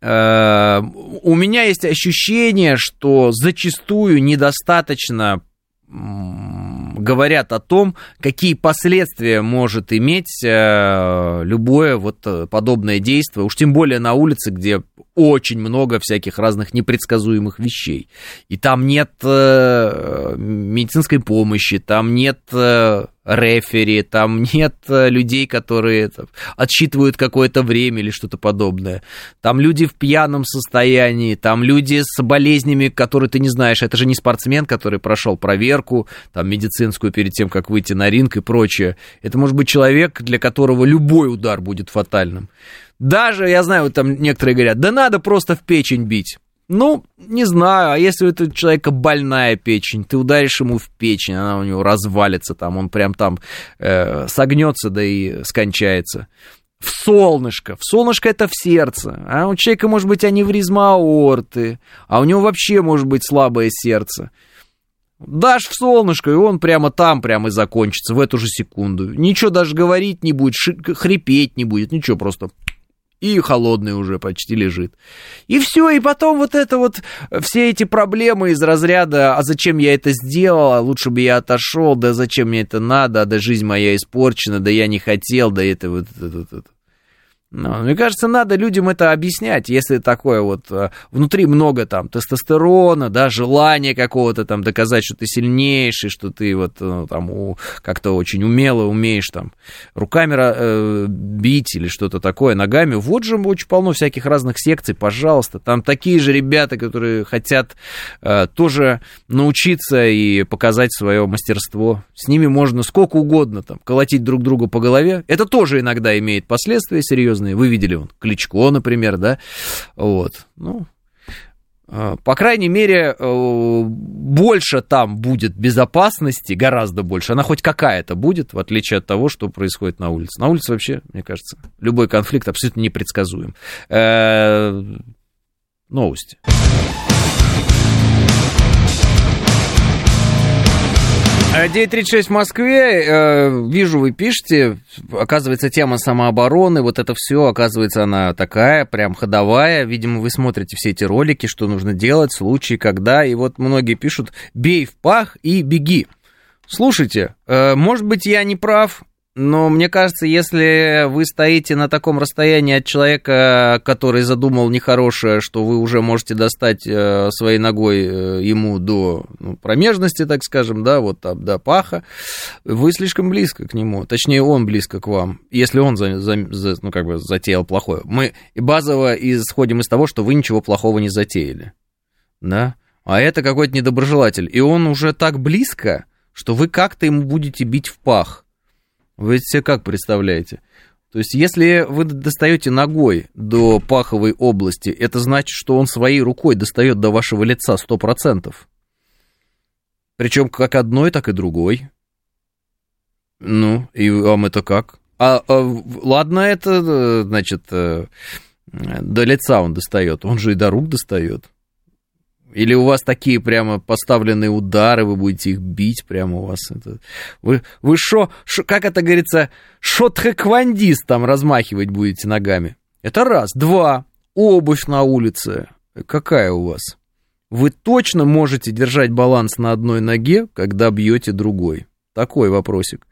у меня есть ощущение, что зачастую недостаточно говорят о том, какие последствия может иметь э, любое вот э, подобное действие, уж тем более на улице, где очень много всяких разных непредсказуемых вещей. И там нет э, медицинской помощи, там нет э, рефери, там нет э, людей, которые там, отсчитывают какое-то время или что-то подобное. Там люди в пьяном состоянии, там люди с болезнями, которые ты не знаешь. Это же не спортсмен, который прошел проверку там, медицинскую перед тем, как выйти на ринг и прочее. Это может быть человек, для которого любой удар будет фатальным. Даже, я знаю, там некоторые говорят, да надо просто в печень бить. Ну, не знаю, а если у этого человека больная печень, ты ударишь ему в печень, она у него развалится там, он прям там э, согнется, да и скончается. В солнышко, в солнышко это в сердце, а у человека может быть аневризма аорты, а у него вообще может быть слабое сердце. Дашь в солнышко, и он прямо там, прямо и закончится, в эту же секунду. Ничего даже говорить не будет, хрипеть не будет, ничего, просто и холодный уже почти лежит. И все, и потом вот это вот, все эти проблемы из разряда, а зачем я это сделал, а лучше бы я отошел, да зачем мне это надо, да жизнь моя испорчена, да я не хотел, да это вот, это, это, это. Но, мне кажется, надо людям это объяснять, если такое вот э, внутри много там тестостерона, да, желания какого-то там доказать, что ты сильнейший, что ты вот э, там как-то очень умело умеешь там руками э, бить или что-то такое, ногами. Вот же очень полно всяких разных секций, пожалуйста. Там такие же ребята, которые хотят э, тоже научиться и показать свое мастерство. С ними можно сколько угодно там колотить друг друга по голове. Это тоже иногда имеет последствия серьезные разные. Вы видели, он, Кличко, например, да? Вот, ну, а, по крайней мере, э, больше там будет безопасности, гораздо больше. Она хоть какая-то будет, в отличие от того, что происходит на улице. На улице вообще, мне кажется, любой конфликт абсолютно непредсказуем. Э, новости. 9.36 в Москве. Э, вижу, вы пишете. Оказывается, тема самообороны, вот это все, оказывается, она такая, прям ходовая. Видимо, вы смотрите все эти ролики, что нужно делать в случае, когда. И вот многие пишут, бей в пах и беги. Слушайте, э, может быть, я не прав, Но мне кажется, если вы стоите на таком расстоянии от человека, который задумал нехорошее, что вы уже можете достать э, своей ногой э, ему до ну, промежности, так скажем, да, вот там, до паха, вы слишком близко к нему. Точнее, он близко к вам, если он за, за, за, ну, как бы затеял плохое. Мы базово исходим из того, что вы ничего плохого не затеяли. Да? А это какой-то недоброжелатель. И он уже так близко, что вы как-то ему будете бить в пах вы себе как представляете? То есть, если вы достаете ногой до паховой области, это значит, что он своей рукой достает до вашего лица 100%. Причем как одной, так и другой. Ну, и вам это как? А, а ладно, это, значит, э, до лица он достает, он же и до рук достает. Или у вас такие прямо поставленные удары, вы будете их бить прямо у вас? Это... Вы, вы шо, как это говорится, шо-тхэквондист там размахивать будете ногами? Это раз. Два. Обувь на улице. Какая у вас? Вы точно можете держать баланс на одной ноге, когда бьете другой? Такой вопросик.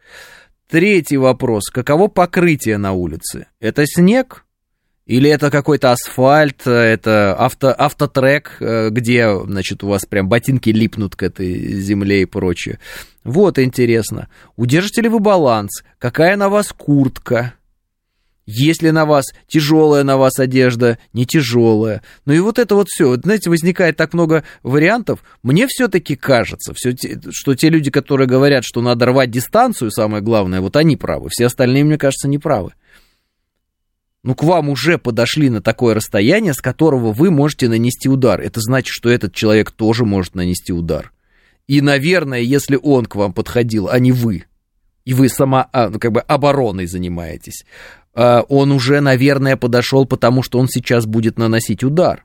Третий вопрос. Каково покрытие на улице? Это снег? Или это какой-то асфальт, это авто, автотрек, э, где, значит, у вас прям ботинки липнут к этой земле и прочее. Вот интересно. Удержите ли вы баланс? Какая на вас куртка? Есть ли на вас тяжелая на вас одежда, не тяжелая? Ну и вот это вот все. Знаете, возникает так много вариантов. Мне все-таки кажется, все что те люди, которые говорят, что надо рвать дистанцию, самое главное, вот они правы. Все остальные, мне кажется, не правы ну, к вам уже подошли на такое расстояние, с которого вы можете нанести удар. Это значит, что этот человек тоже может нанести удар. И, наверное, если он к вам подходил, а не вы, и вы сама, а, ну, как бы обороной занимаетесь, а, он уже, наверное, подошел, потому что он сейчас будет наносить удар.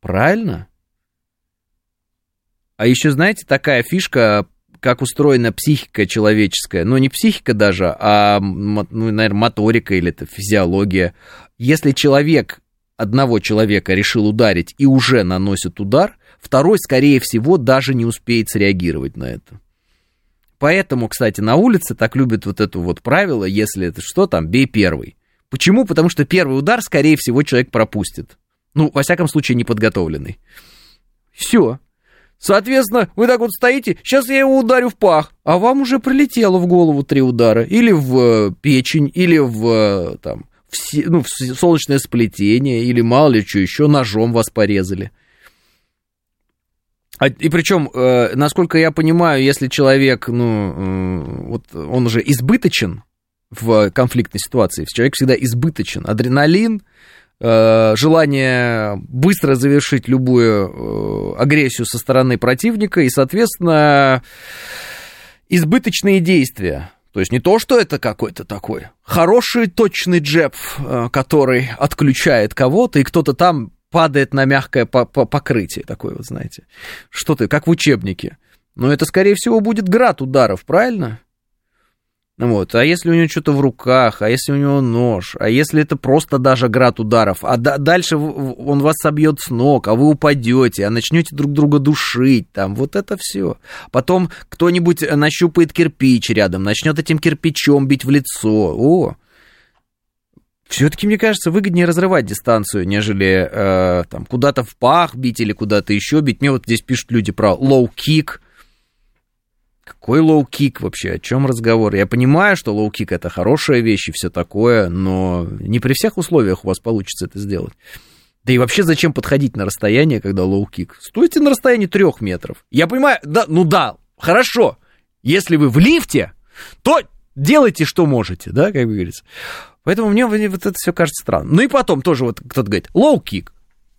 Правильно? А еще, знаете, такая фишка как устроена психика человеческая, ну не психика даже, а, ну, наверное, моторика или это физиология. Если человек, одного человека решил ударить и уже наносит удар, второй, скорее всего, даже не успеет среагировать на это. Поэтому, кстати, на улице так любят вот это вот правило, если это что там, бей первый. Почему? Потому что первый удар, скорее всего, человек пропустит. Ну, во всяком случае, неподготовленный. Все. Соответственно, вы так вот стоите, сейчас я его ударю в пах, а вам уже прилетело в голову три удара, или в э, печень, или в, э, там, в, ну, в солнечное сплетение, или мало ли что еще, ножом вас порезали. А, и причем, э, насколько я понимаю, если человек, ну, вот он уже избыточен в конфликтной ситуации, человек всегда избыточен, адреналин, желание быстро завершить любую э, агрессию со стороны противника и, соответственно, избыточные действия. То есть не то, что это какой-то такой хороший точный джеб, э, который отключает кого-то, и кто-то там падает на мягкое покрытие, такое вот, знаете. Что-то, как в учебнике. Но это, скорее всего, будет град ударов, правильно? Вот. А если у него что-то в руках, а если у него нож, а если это просто даже град ударов, а да, дальше он вас собьет с ног, а вы упадете, а начнете друг друга душить, там, вот это все. Потом кто-нибудь нащупает кирпич рядом, начнет этим кирпичом бить в лицо. О, все-таки, мне кажется, выгоднее разрывать дистанцию, нежели э, там куда-то в пах бить или куда-то еще бить. Мне вот здесь пишут люди про лоу-кик, какой лоу-кик вообще? О чем разговор? Я понимаю, что лоу-кик это хорошая вещь и все такое, но не при всех условиях у вас получится это сделать. Да и вообще зачем подходить на расстояние, когда лоу-кик? Стойте на расстоянии трех метров. Я понимаю, да, ну да, хорошо. Если вы в лифте, то делайте, что можете, да, как говорится. Поэтому мне вот это все кажется странным. Ну и потом тоже вот кто-то говорит, лоу-кик.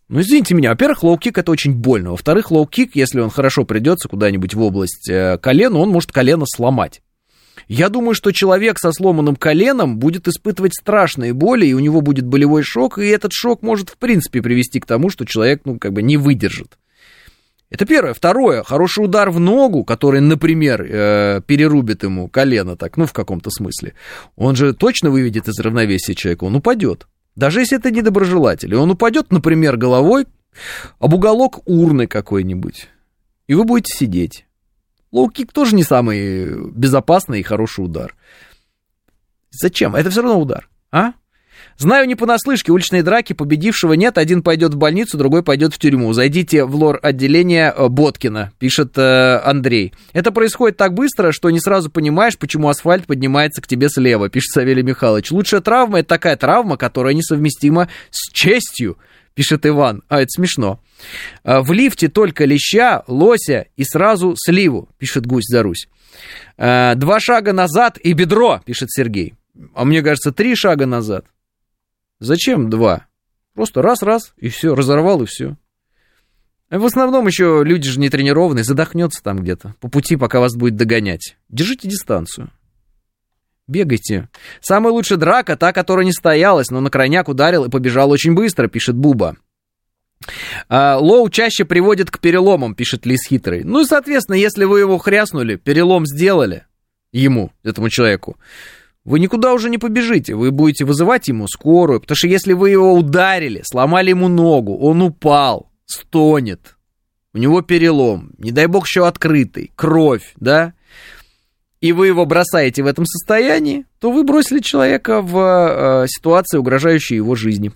Ну, извините меня, во-первых, лоу-кик это очень больно. Во-вторых, лоу-кик, если он хорошо придется куда-нибудь в область э, колена, он может колено сломать. Я думаю, что человек со сломанным коленом будет испытывать страшные боли, и у него будет болевой шок, и этот шок может, в принципе, привести к тому, что человек, ну, как бы не выдержит. Это первое. Второе, хороший удар в ногу, который, например, э, перерубит ему колено, так, ну, в каком-то смысле, он же точно выведет из равновесия человека, он упадет. Даже если это недоброжелатель, и он упадет, например, головой об уголок урны какой-нибудь, и вы будете сидеть. Лоу-кик тоже не самый безопасный и хороший удар. Зачем? Это все равно удар, а? Знаю не понаслышке, уличные драки, победившего нет, один пойдет в больницу, другой пойдет в тюрьму. Зайдите в лор-отделение э, Боткина, пишет э, Андрей. Это происходит так быстро, что не сразу понимаешь, почему асфальт поднимается к тебе слева, пишет Савелий Михайлович. Лучшая травма это такая травма, которая несовместима с честью, пишет Иван. А, это смешно. «Э, в лифте только леща, лося и сразу сливу, пишет Гусь за Русь. «Э, два шага назад и бедро, пишет Сергей. А мне кажется, три шага назад. Зачем два? Просто раз-раз, и все, разорвал, и все. В основном еще люди же не тренированные, задохнется там где-то по пути, пока вас будет догонять. Держите дистанцию. Бегайте. Самая лучшая драка, та, которая не стоялась, но на крайняк ударил и побежал очень быстро, пишет Буба. А, лоу чаще приводит к переломам, пишет Лис Хитрый. Ну и, соответственно, если вы его хряснули, перелом сделали ему, этому человеку, вы никуда уже не побежите, вы будете вызывать ему скорую, потому что если вы его ударили, сломали ему ногу, он упал, стонет, у него перелом, не дай бог еще открытый, кровь, да, и вы его бросаете в этом состоянии, то вы бросили человека в э, ситуацию, угрожающую его жизни.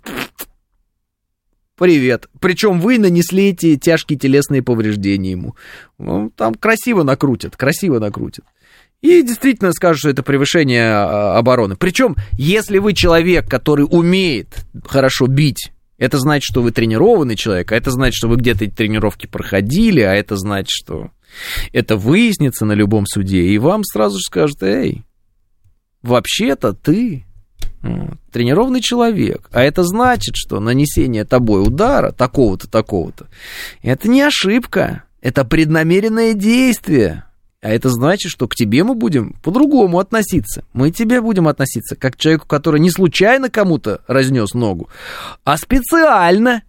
Привет. Причем вы нанесли эти тяжкие телесные повреждения ему. Ну, там красиво накрутят, красиво накрутят. И действительно скажут, что это превышение а, обороны. Причем, если вы человек, который умеет хорошо бить, это значит, что вы тренированный человек, а это значит, что вы где-то эти тренировки проходили, а это значит, что это выяснится на любом суде, и вам сразу же скажут, эй, вообще-то ты тренированный человек, а это значит, что нанесение тобой удара, такого-то, такого-то, это не ошибка, это преднамеренное действие, а это значит, что к тебе мы будем по-другому относиться. Мы тебе будем относиться как к человеку, который не случайно кому-то разнес ногу, а специально.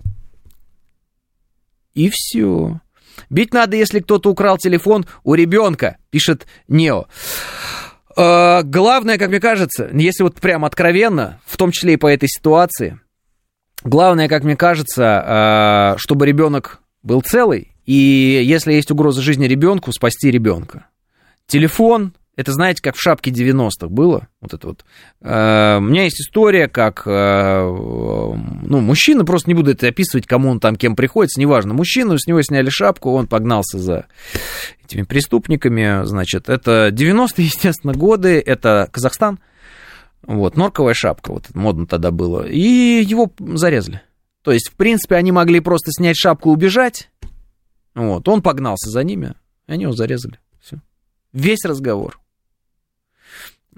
И все. Бить надо, если кто-то украл телефон у ребенка, пишет Нео. Э, главное, как мне кажется, если вот прям откровенно, в том числе и по этой ситуации, главное, как мне кажется, э, чтобы ребенок был целый и если есть угроза жизни ребенку, спасти ребенка. Телефон, это знаете, как в шапке 90-х было. Вот это вот. Э, у меня есть история, как э, ну, мужчина, просто не буду это описывать, кому он там кем приходится, неважно. Мужчину, с него сняли шапку, он погнался за этими преступниками. Значит, это 90-е, естественно, годы, это Казахстан. Вот, норковая шапка, вот модно тогда было. И его зарезали. То есть, в принципе, они могли просто снять шапку и убежать, вот, он погнался за ними, они его зарезали. Все. Весь разговор.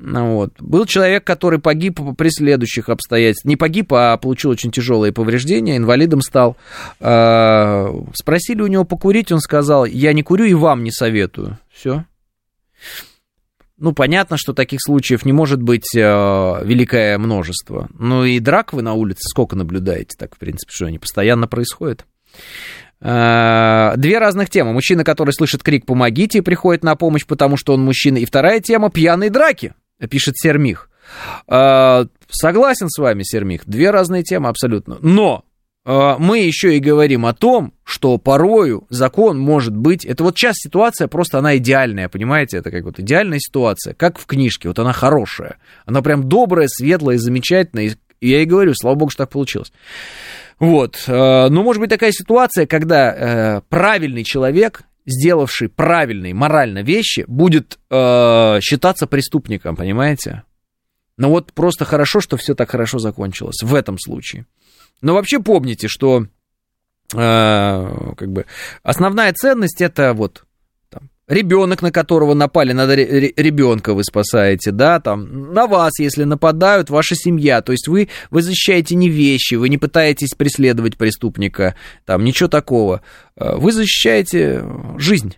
Ну вот. Был человек, который погиб при следующих обстоятельствах. Не погиб, а получил очень тяжелые повреждения, инвалидом стал. А, спросили у него покурить, он сказал, я не курю и вам не советую. Все. Ну, понятно, что таких случаев не может быть э, великое множество. Ну и драк вы на улице сколько наблюдаете? Так, в принципе, что они постоянно происходят. Э, две разных темы. Мужчина, который слышит крик «помогите» и приходит на помощь, потому что он мужчина. И вторая тема – пьяные драки, пишет Сермих. Э, согласен с вами, Сермих. Две разные темы абсолютно. Но э, мы еще и говорим о том, что порою закон может быть... Это вот сейчас ситуация просто, она идеальная, понимаете? Это как вот идеальная ситуация, как в книжке. Вот она хорошая. Она прям добрая, светлая, замечательная. И я и говорю, слава богу, что так получилось. Вот. Э, но может быть такая ситуация, когда э, правильный человек, сделавший правильные морально вещи, будет э, считаться преступником, понимаете? Но вот просто хорошо, что все так хорошо закончилось в этом случае. Но вообще помните, что как бы основная ценность это вот ребенок, на которого напали, надо ребенка вы спасаете, да, там, на вас, если нападают, ваша семья, то есть вы, вы защищаете не вещи, вы не пытаетесь преследовать преступника, там, ничего такого, э, вы защищаете жизнь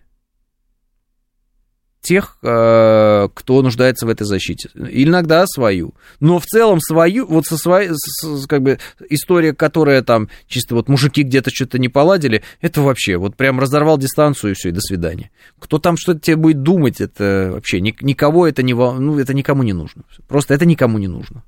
тех, э, кто нуждается в этой защите. Иногда свою. Но в целом свою, вот со своей, с, как бы, история, которая там, чисто вот мужики где-то что-то не поладили, это вообще, вот прям разорвал дистанцию и все, и до свидания. Кто там что-то тебе будет думать, это вообще никого это не, ну, это никому не нужно. Просто это никому не нужно.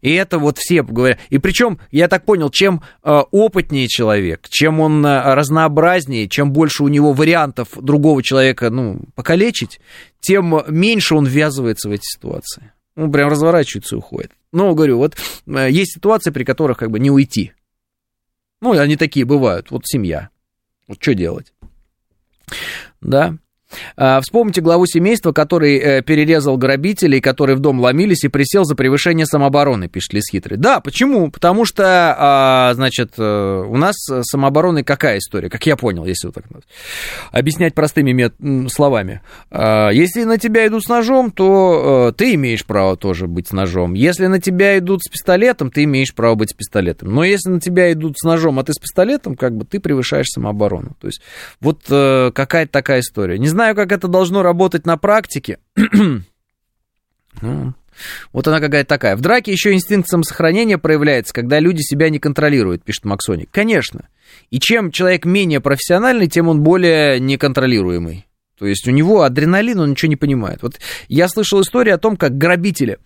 И это вот все говорят. И причем, я так понял, чем э, опытнее человек, чем он э, разнообразнее, чем больше у него вариантов другого человека ну, покалечить, тем меньше он ввязывается в эти ситуации. Он прям разворачивается и уходит. Но, говорю, вот э, есть ситуации, при которых как бы не уйти. Ну, они такие бывают. Вот семья. Вот что делать? Да. А, вспомните главу семейства, который э, перерезал грабителей, которые в дом ломились и присел за превышение самообороны, пишет Лис Хитрый. Да, почему? Потому что, а, значит, э, у нас с самообороной какая история, как я понял, если вот так объяснять простыми мет- словами. А, если на тебя идут с ножом, то э, ты имеешь право тоже быть с ножом. Если на тебя идут с пистолетом, ты имеешь право быть с пистолетом. Но если на тебя идут с ножом, а ты с пистолетом, как бы ты превышаешь самооборону. То есть вот какая-то такая история. Не знаю, знаю, как это должно работать на практике. ну, вот она какая-то такая. В драке еще инстинкт самосохранения проявляется, когда люди себя не контролируют, пишет Максоник. Конечно. И чем человек менее профессиональный, тем он более неконтролируемый. То есть у него адреналин, он ничего не понимает. Вот я слышал историю о том, как грабители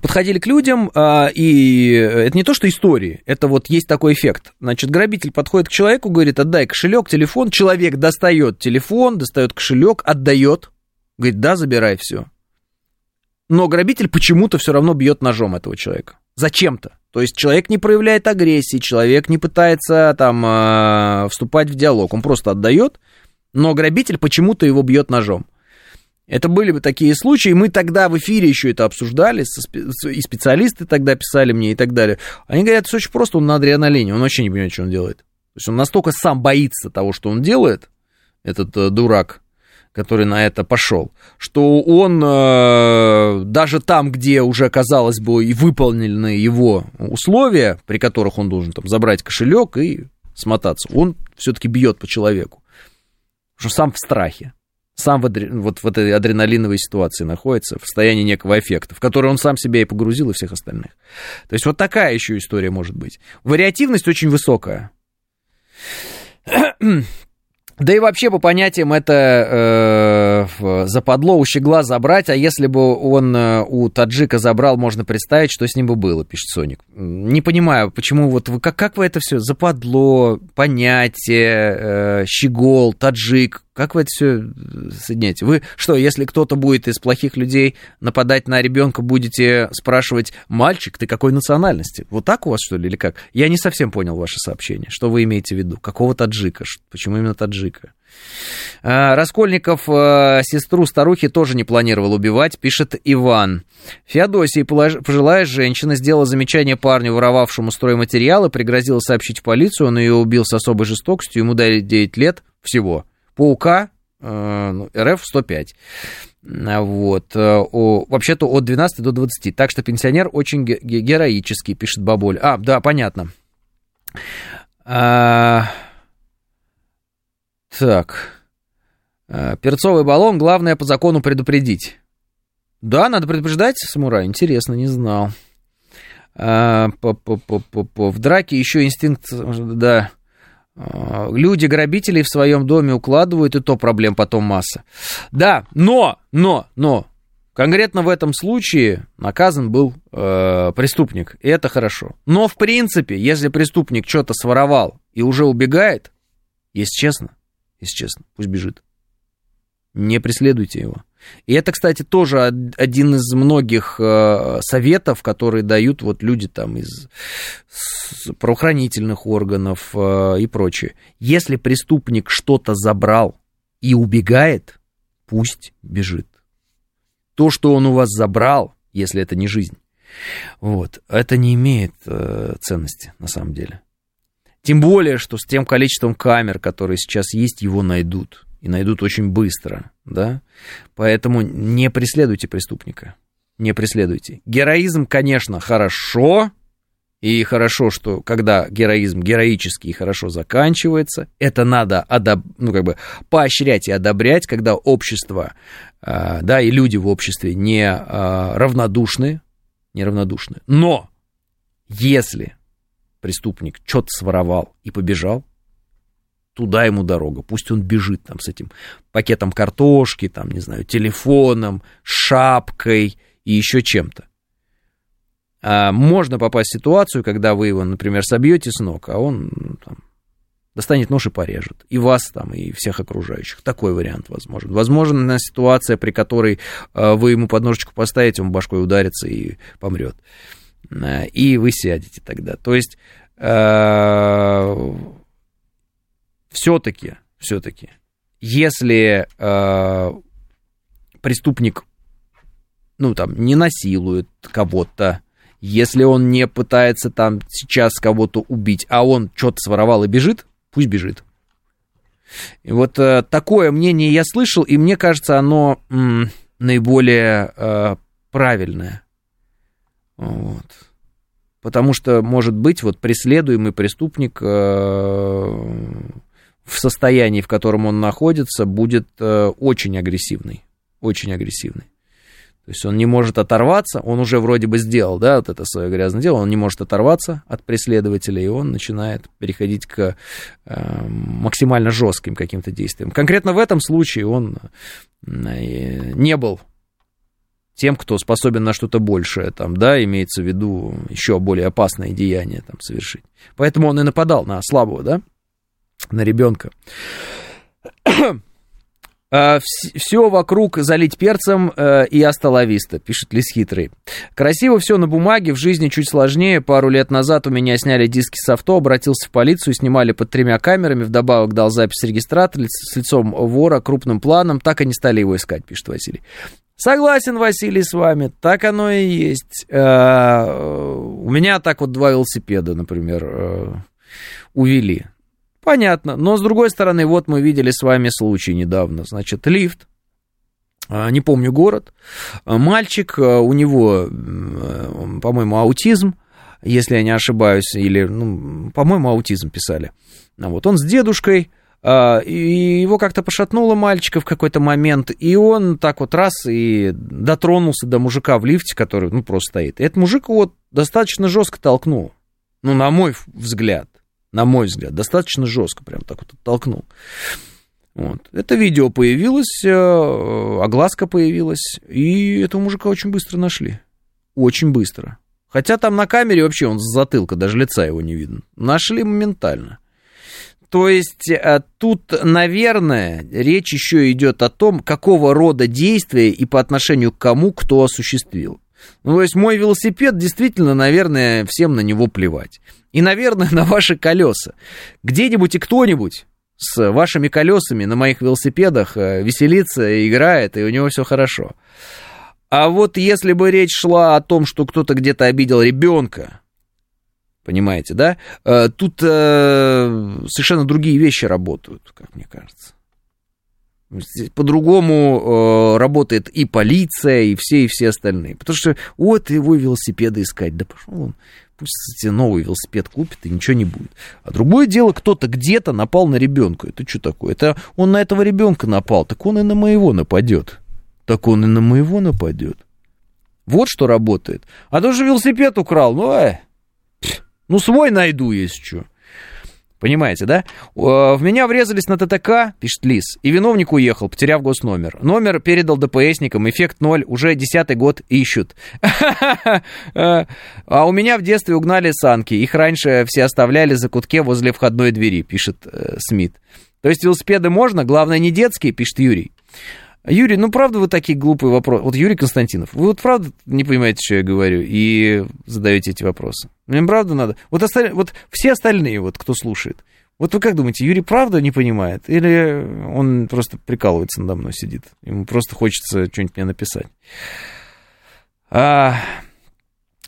подходили к людям, а, и это не то, что истории, это вот есть такой эффект. Значит, грабитель подходит к человеку, говорит, отдай кошелек, телефон, человек достает телефон, достает кошелек, отдает, говорит, да, забирай все. Но грабитель почему-то все равно бьет ножом этого человека. Зачем-то. То есть человек не проявляет агрессии, человек не пытается там а, вступать в диалог, он просто отдает, но грабитель почему-то его бьет ножом. Это были бы такие случаи, мы тогда в эфире еще это обсуждали, и специалисты тогда писали мне и так далее. Они говорят, это очень просто, он на адреналине, он вообще не понимает, что он делает. То есть он настолько сам боится того, что он делает, этот э, дурак, который на это пошел, что он э, даже там, где уже, казалось бы, и выполнены его условия, при которых он должен там забрать кошелек и смотаться, он все-таки бьет по человеку. Что сам в страхе сам в, адре... вот в этой адреналиновой ситуации находится, в состоянии некого эффекта, в который он сам себя и погрузил, и всех остальных. То есть вот такая еще история может быть. Вариативность очень высокая. Да и вообще по понятиям это э, западло у щегла забрать, а если бы он э, у таджика забрал, можно представить, что с ним бы было, пишет Соник. Не понимаю, почему вот вы, как, как вы это все, западло, понятие, э, щегол, таджик, как вы это все соединяете? Вы что, если кто-то будет из плохих людей нападать на ребенка, будете спрашивать, мальчик, ты какой национальности? Вот так у вас, что ли, или как? Я не совсем понял ваше сообщение. Что вы имеете в виду? Какого таджика? Почему именно таджика? А, Раскольников а, сестру старухи тоже не планировал убивать, пишет Иван. Феодосия, пожилая женщина, сделала замечание парню, воровавшему стройматериалы, пригрозила сообщить в полицию, он ее убил с особой жестокостью, ему дали 9 лет всего паука э, ну, РФ 105. Вот. Э, вообще-то от 12 до 20. Так что пенсионер очень героический, пишет Баболь. А, да, понятно. А, так. Перцовый баллон, главное по закону предупредить. Да, надо предупреждать, самурай? Интересно, не знал. А, В драке еще инстинкт, да, люди грабителей в своем доме укладывают, и то проблем потом масса. Да, но, но, но, конкретно в этом случае наказан был э, преступник, и это хорошо. Но, в принципе, если преступник что-то своровал и уже убегает, если честно, если честно, пусть бежит. Не преследуйте его. И это, кстати, тоже один из многих э, советов, которые дают вот люди там из правоохранительных органов э, и прочее. Если преступник что-то забрал и убегает, пусть бежит. То, что он у вас забрал, если это не жизнь, вот, это не имеет э, ценности на самом деле. Тем более, что с тем количеством камер, которые сейчас есть, его найдут и найдут очень быстро, да? Поэтому не преследуйте преступника, не преследуйте. Героизм, конечно, хорошо, и хорошо, что когда героизм героический и хорошо заканчивается, это надо одоб... ну, как бы поощрять и одобрять, когда общество, э, да, и люди в обществе не э, равнодушны, не равнодушны. Но если преступник что-то своровал и побежал, туда ему дорога. Пусть он бежит там с этим пакетом картошки, там, не знаю, телефоном, шапкой и еще чем-то. А можно попасть в ситуацию, когда вы его, например, собьете с ног, а он ну, там, достанет нож и порежет. И вас там, и всех окружающих. Такой вариант возможен. Возможно, ситуация, при которой э, вы ему подножечку поставите, он башкой ударится и помрет. Э, и вы сядете тогда. То есть э, все-таки, все-таки, если э, преступник, ну там, не насилует кого-то, если он не пытается там сейчас кого-то убить, а он что-то своровал и бежит, пусть бежит. И вот э, такое мнение я слышал, и мне кажется, оно м, наиболее э, правильное. Вот. Потому что, может быть, вот преследуемый преступник э, в состоянии, в котором он находится, будет э, очень агрессивный. Очень агрессивный. То есть он не может оторваться, он уже вроде бы сделал, да, вот это свое грязное дело, он не может оторваться от преследователя, и он начинает переходить к э, максимально жестким каким-то действиям. Конкретно в этом случае он э, не был тем, кто способен на что-то большее, там, да, имеется в виду еще более опасное деяние там совершить. Поэтому он и нападал на слабого, да, на ребенка. А, все вокруг залить перцем э, и астоловиста, пишет Лис Хитрый. Красиво все на бумаге, в жизни чуть сложнее. Пару лет назад у меня сняли диски с авто, обратился в полицию, снимали под тремя камерами, вдобавок дал запись регистратора с лицом вора крупным планом, так и не стали его искать, пишет Василий. Согласен, Василий, с вами, так оно и есть. Э, у меня так вот два велосипеда, например, э, увели. Понятно. Но с другой стороны, вот мы видели с вами случай недавно. Значит, лифт, а, не помню город, а, мальчик, а, у него, по-моему, аутизм, если я не ошибаюсь, или, ну, по-моему, аутизм писали. Вот он с дедушкой, и его как-то пошатнуло мальчика в какой-то момент, и он так вот раз и дотронулся до мужика в лифте, который, ну, просто стоит. И этот мужик вот достаточно жестко толкнул, ну, на мой взгляд на мой взгляд, достаточно жестко, прям так вот оттолкнул. Вот. Это видео появилось, э, огласка появилась, и этого мужика очень быстро нашли. Очень быстро. Хотя там на камере вообще он с затылка, даже лица его не видно. Нашли моментально. То есть э, тут, наверное, речь еще идет о том, какого рода действия и по отношению к кому кто осуществил. Ну, то есть мой велосипед действительно, наверное, всем на него плевать. И, наверное, на ваши колеса. Где-нибудь и кто-нибудь с вашими колесами на моих велосипедах э, веселится, играет, и у него все хорошо. А вот если бы речь шла о том, что кто-то где-то обидел ребенка, понимаете, да, э, тут э, совершенно другие вещи работают, как мне кажется. По-другому э, работает и полиция, и все, и все остальные. Потому что вот его велосипеды искать. Да пошел он. Пусть себе новый велосипед купит, и ничего не будет. А другое дело, кто-то где-то напал на ребенка. Это что такое? Это он на этого ребенка напал, так он и на моего нападет. Так он и на моего нападет. Вот что работает. А то же велосипед украл. Ну, э, ну свой найду, если что. Понимаете, да? В меня врезались на ТТК, пишет Лис, и виновник уехал, потеряв госномер. Номер передал ДПСникам, эффект ноль, уже десятый год ищут. А у меня в детстве угнали санки, их раньше все оставляли за кутке возле входной двери, пишет э, Смит. То есть велосипеды можно, главное не детские, пишет Юрий. Юрий, ну правда вы такие глупые вопросы? Вот Юрий Константинов, вы вот правда не понимаете, что я говорю, и задаете эти вопросы? Мне правда надо? Вот, осталь... вот все остальные, вот кто слушает, вот вы как думаете, Юрий правда не понимает? Или он просто прикалывается надо мной, сидит? Ему просто хочется что-нибудь мне написать. А...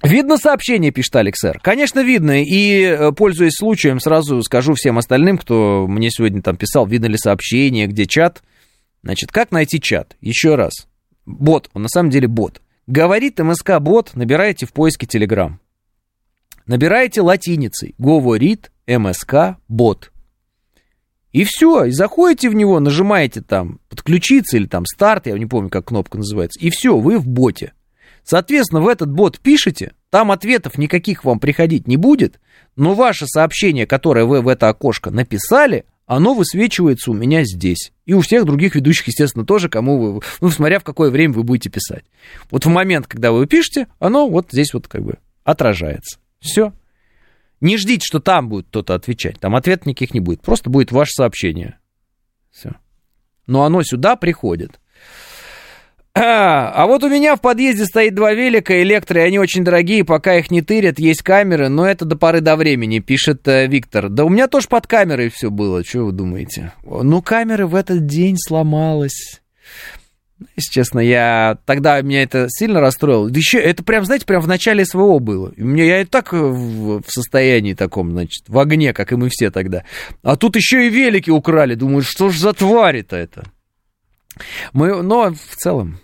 Видно сообщение, пишет Алексер. Конечно, видно. И, э, пользуясь случаем, сразу скажу всем остальным, кто мне сегодня там писал, видно ли сообщение, где чат. Значит, как найти чат? Еще раз. Бот, он на самом деле бот. Говорит МСК бот, набираете в поиске Telegram. Набираете латиницей. Говорит МСК бот. И все, и заходите в него, нажимаете там подключиться или там старт, я не помню, как кнопка называется, и все, вы в боте. Соответственно, в этот бот пишете, там ответов никаких вам приходить не будет, но ваше сообщение, которое вы в это окошко написали, оно высвечивается у меня здесь. И у всех других ведущих, естественно, тоже, кому вы, ну, смотря в какое время вы будете писать. Вот в момент, когда вы пишете, оно вот здесь вот как бы отражается. Все. Не ждите, что там будет кто-то отвечать. Там ответов никаких не будет. Просто будет ваше сообщение. Все. Но оно сюда приходит. А, вот у меня в подъезде стоит два велика электро, и они очень дорогие, пока их не тырят, есть камеры, но это до поры до времени, пишет э, Виктор. Да у меня тоже под камерой все было, что вы думаете? Ну, камера в этот день сломалась. Если честно, я тогда меня это сильно расстроило. Да еще это прям, знаете, прям в начале СВО было. И мне я и так в, в состоянии таком, значит, в огне, как и мы все тогда. А тут еще и велики украли. Думаю, что ж за твари-то это? Мы, но в целом,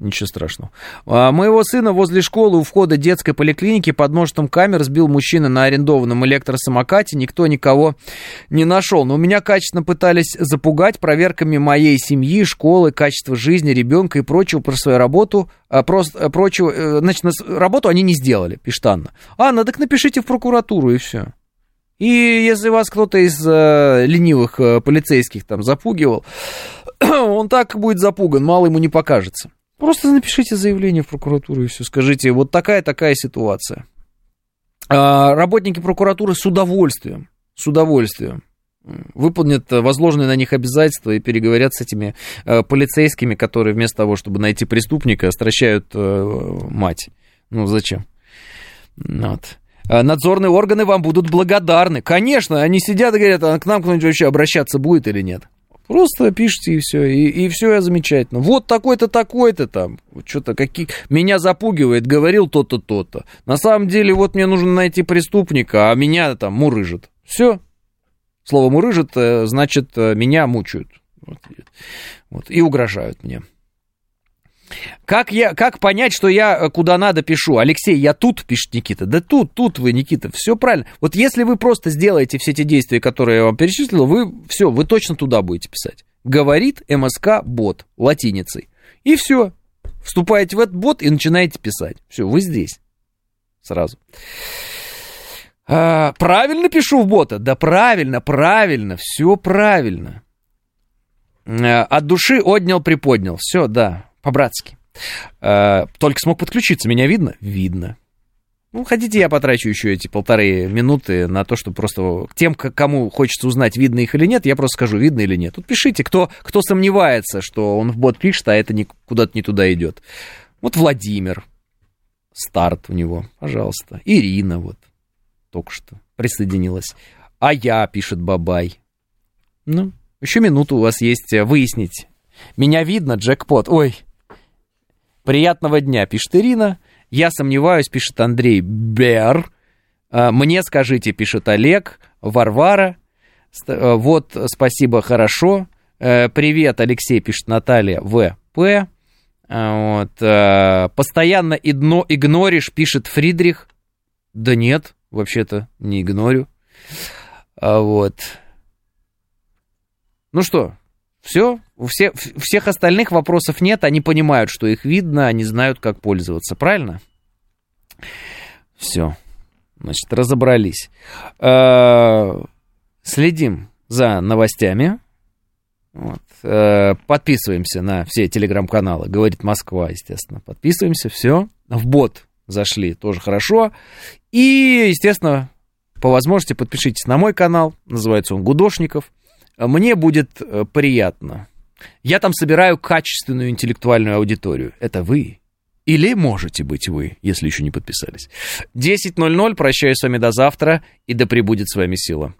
Ничего страшного. А, моего сына возле школы у входа детской поликлиники под множеством камер сбил мужчина на арендованном электросамокате. Никто никого не нашел. Но меня качественно пытались запугать проверками моей семьи, школы, качества жизни ребенка и прочего про свою работу. А, просто, а, прочего, э, значит, работу они не сделали, пишет Анна. Анна, так напишите в прокуратуру и все. И если вас кто-то из э, ленивых э, полицейских там запугивал, он так будет запуган, мало ему не покажется. Просто напишите заявление в прокуратуру и все. Скажите, вот такая-такая ситуация. А, работники прокуратуры с удовольствием, с удовольствием выполнят возложенные на них обязательства и переговорят с этими э, полицейскими, которые вместо того, чтобы найти преступника, стращают э, мать. Ну, зачем? Вот. А надзорные органы вам будут благодарны. Конечно, они сидят и говорят, а к нам кто-нибудь вообще обращаться будет или нет. Просто пишите и все, и, и все замечательно. Вот такой-то, такой-то там, что-то какие... Меня запугивает, говорил то-то, то-то. На самом деле, вот мне нужно найти преступника, а меня там мурыжит. Все. Слово мурыжит, э, значит, э, меня мучают. Вот, вот, и угрожают мне. Как, я, как понять, что я э, куда надо пишу? Алексей, я тут, пишет Никита. Да тут, тут вы, Никита, все правильно. Вот если вы просто сделаете все эти действия, которые я вам перечислил, вы все, вы точно туда будете писать. Говорит МСК бот латиницей. И все. Вступаете в этот бот и начинаете писать. Все, вы здесь. Сразу. А, правильно пишу в бота? Да правильно, правильно, все правильно. А, от души отнял, приподнял. Все, да, по-братски. Э, только смог подключиться. Меня видно? Видно. Ну, хотите, я потрачу еще эти полторы минуты на то, чтобы просто тем, кому хочется узнать, видно их или нет, я просто скажу, видно или нет. Тут пишите, кто, кто сомневается, что он в бот пишет, а это не, куда-то не туда идет. Вот Владимир. Старт у него, пожалуйста. Ирина вот только что присоединилась. А я, пишет Бабай. Ну, еще минуту у вас есть выяснить. Меня видно, джекпот. Ой, Приятного дня, пишет Ирина. Я сомневаюсь, пишет Андрей Бер. А, мне скажите, пишет Олег, Варвара. А, вот, спасибо, хорошо. Э, привет, Алексей, пишет Наталья В.П. Вот. Постоянно идно, игноришь, пишет Фридрих. Да нет, вообще-то не игнорю. Вот. Ну что, все, у всех, всех остальных вопросов нет, они понимают, что их видно, они знают, как пользоваться, правильно? Все, значит, разобрались. Э, следим за новостями. Вот. Э, подписываемся на все телеграм-каналы, говорит Москва, естественно. Подписываемся, все. В бот зашли, тоже хорошо. И, естественно, по возможности подпишитесь на мой канал, называется он Гудошников. Мне будет э, приятно. Я там собираю качественную интеллектуальную аудиторию. Это вы. Или можете быть вы, если еще не подписались. 10.00. Прощаюсь с вами до завтра. И да пребудет с вами сила.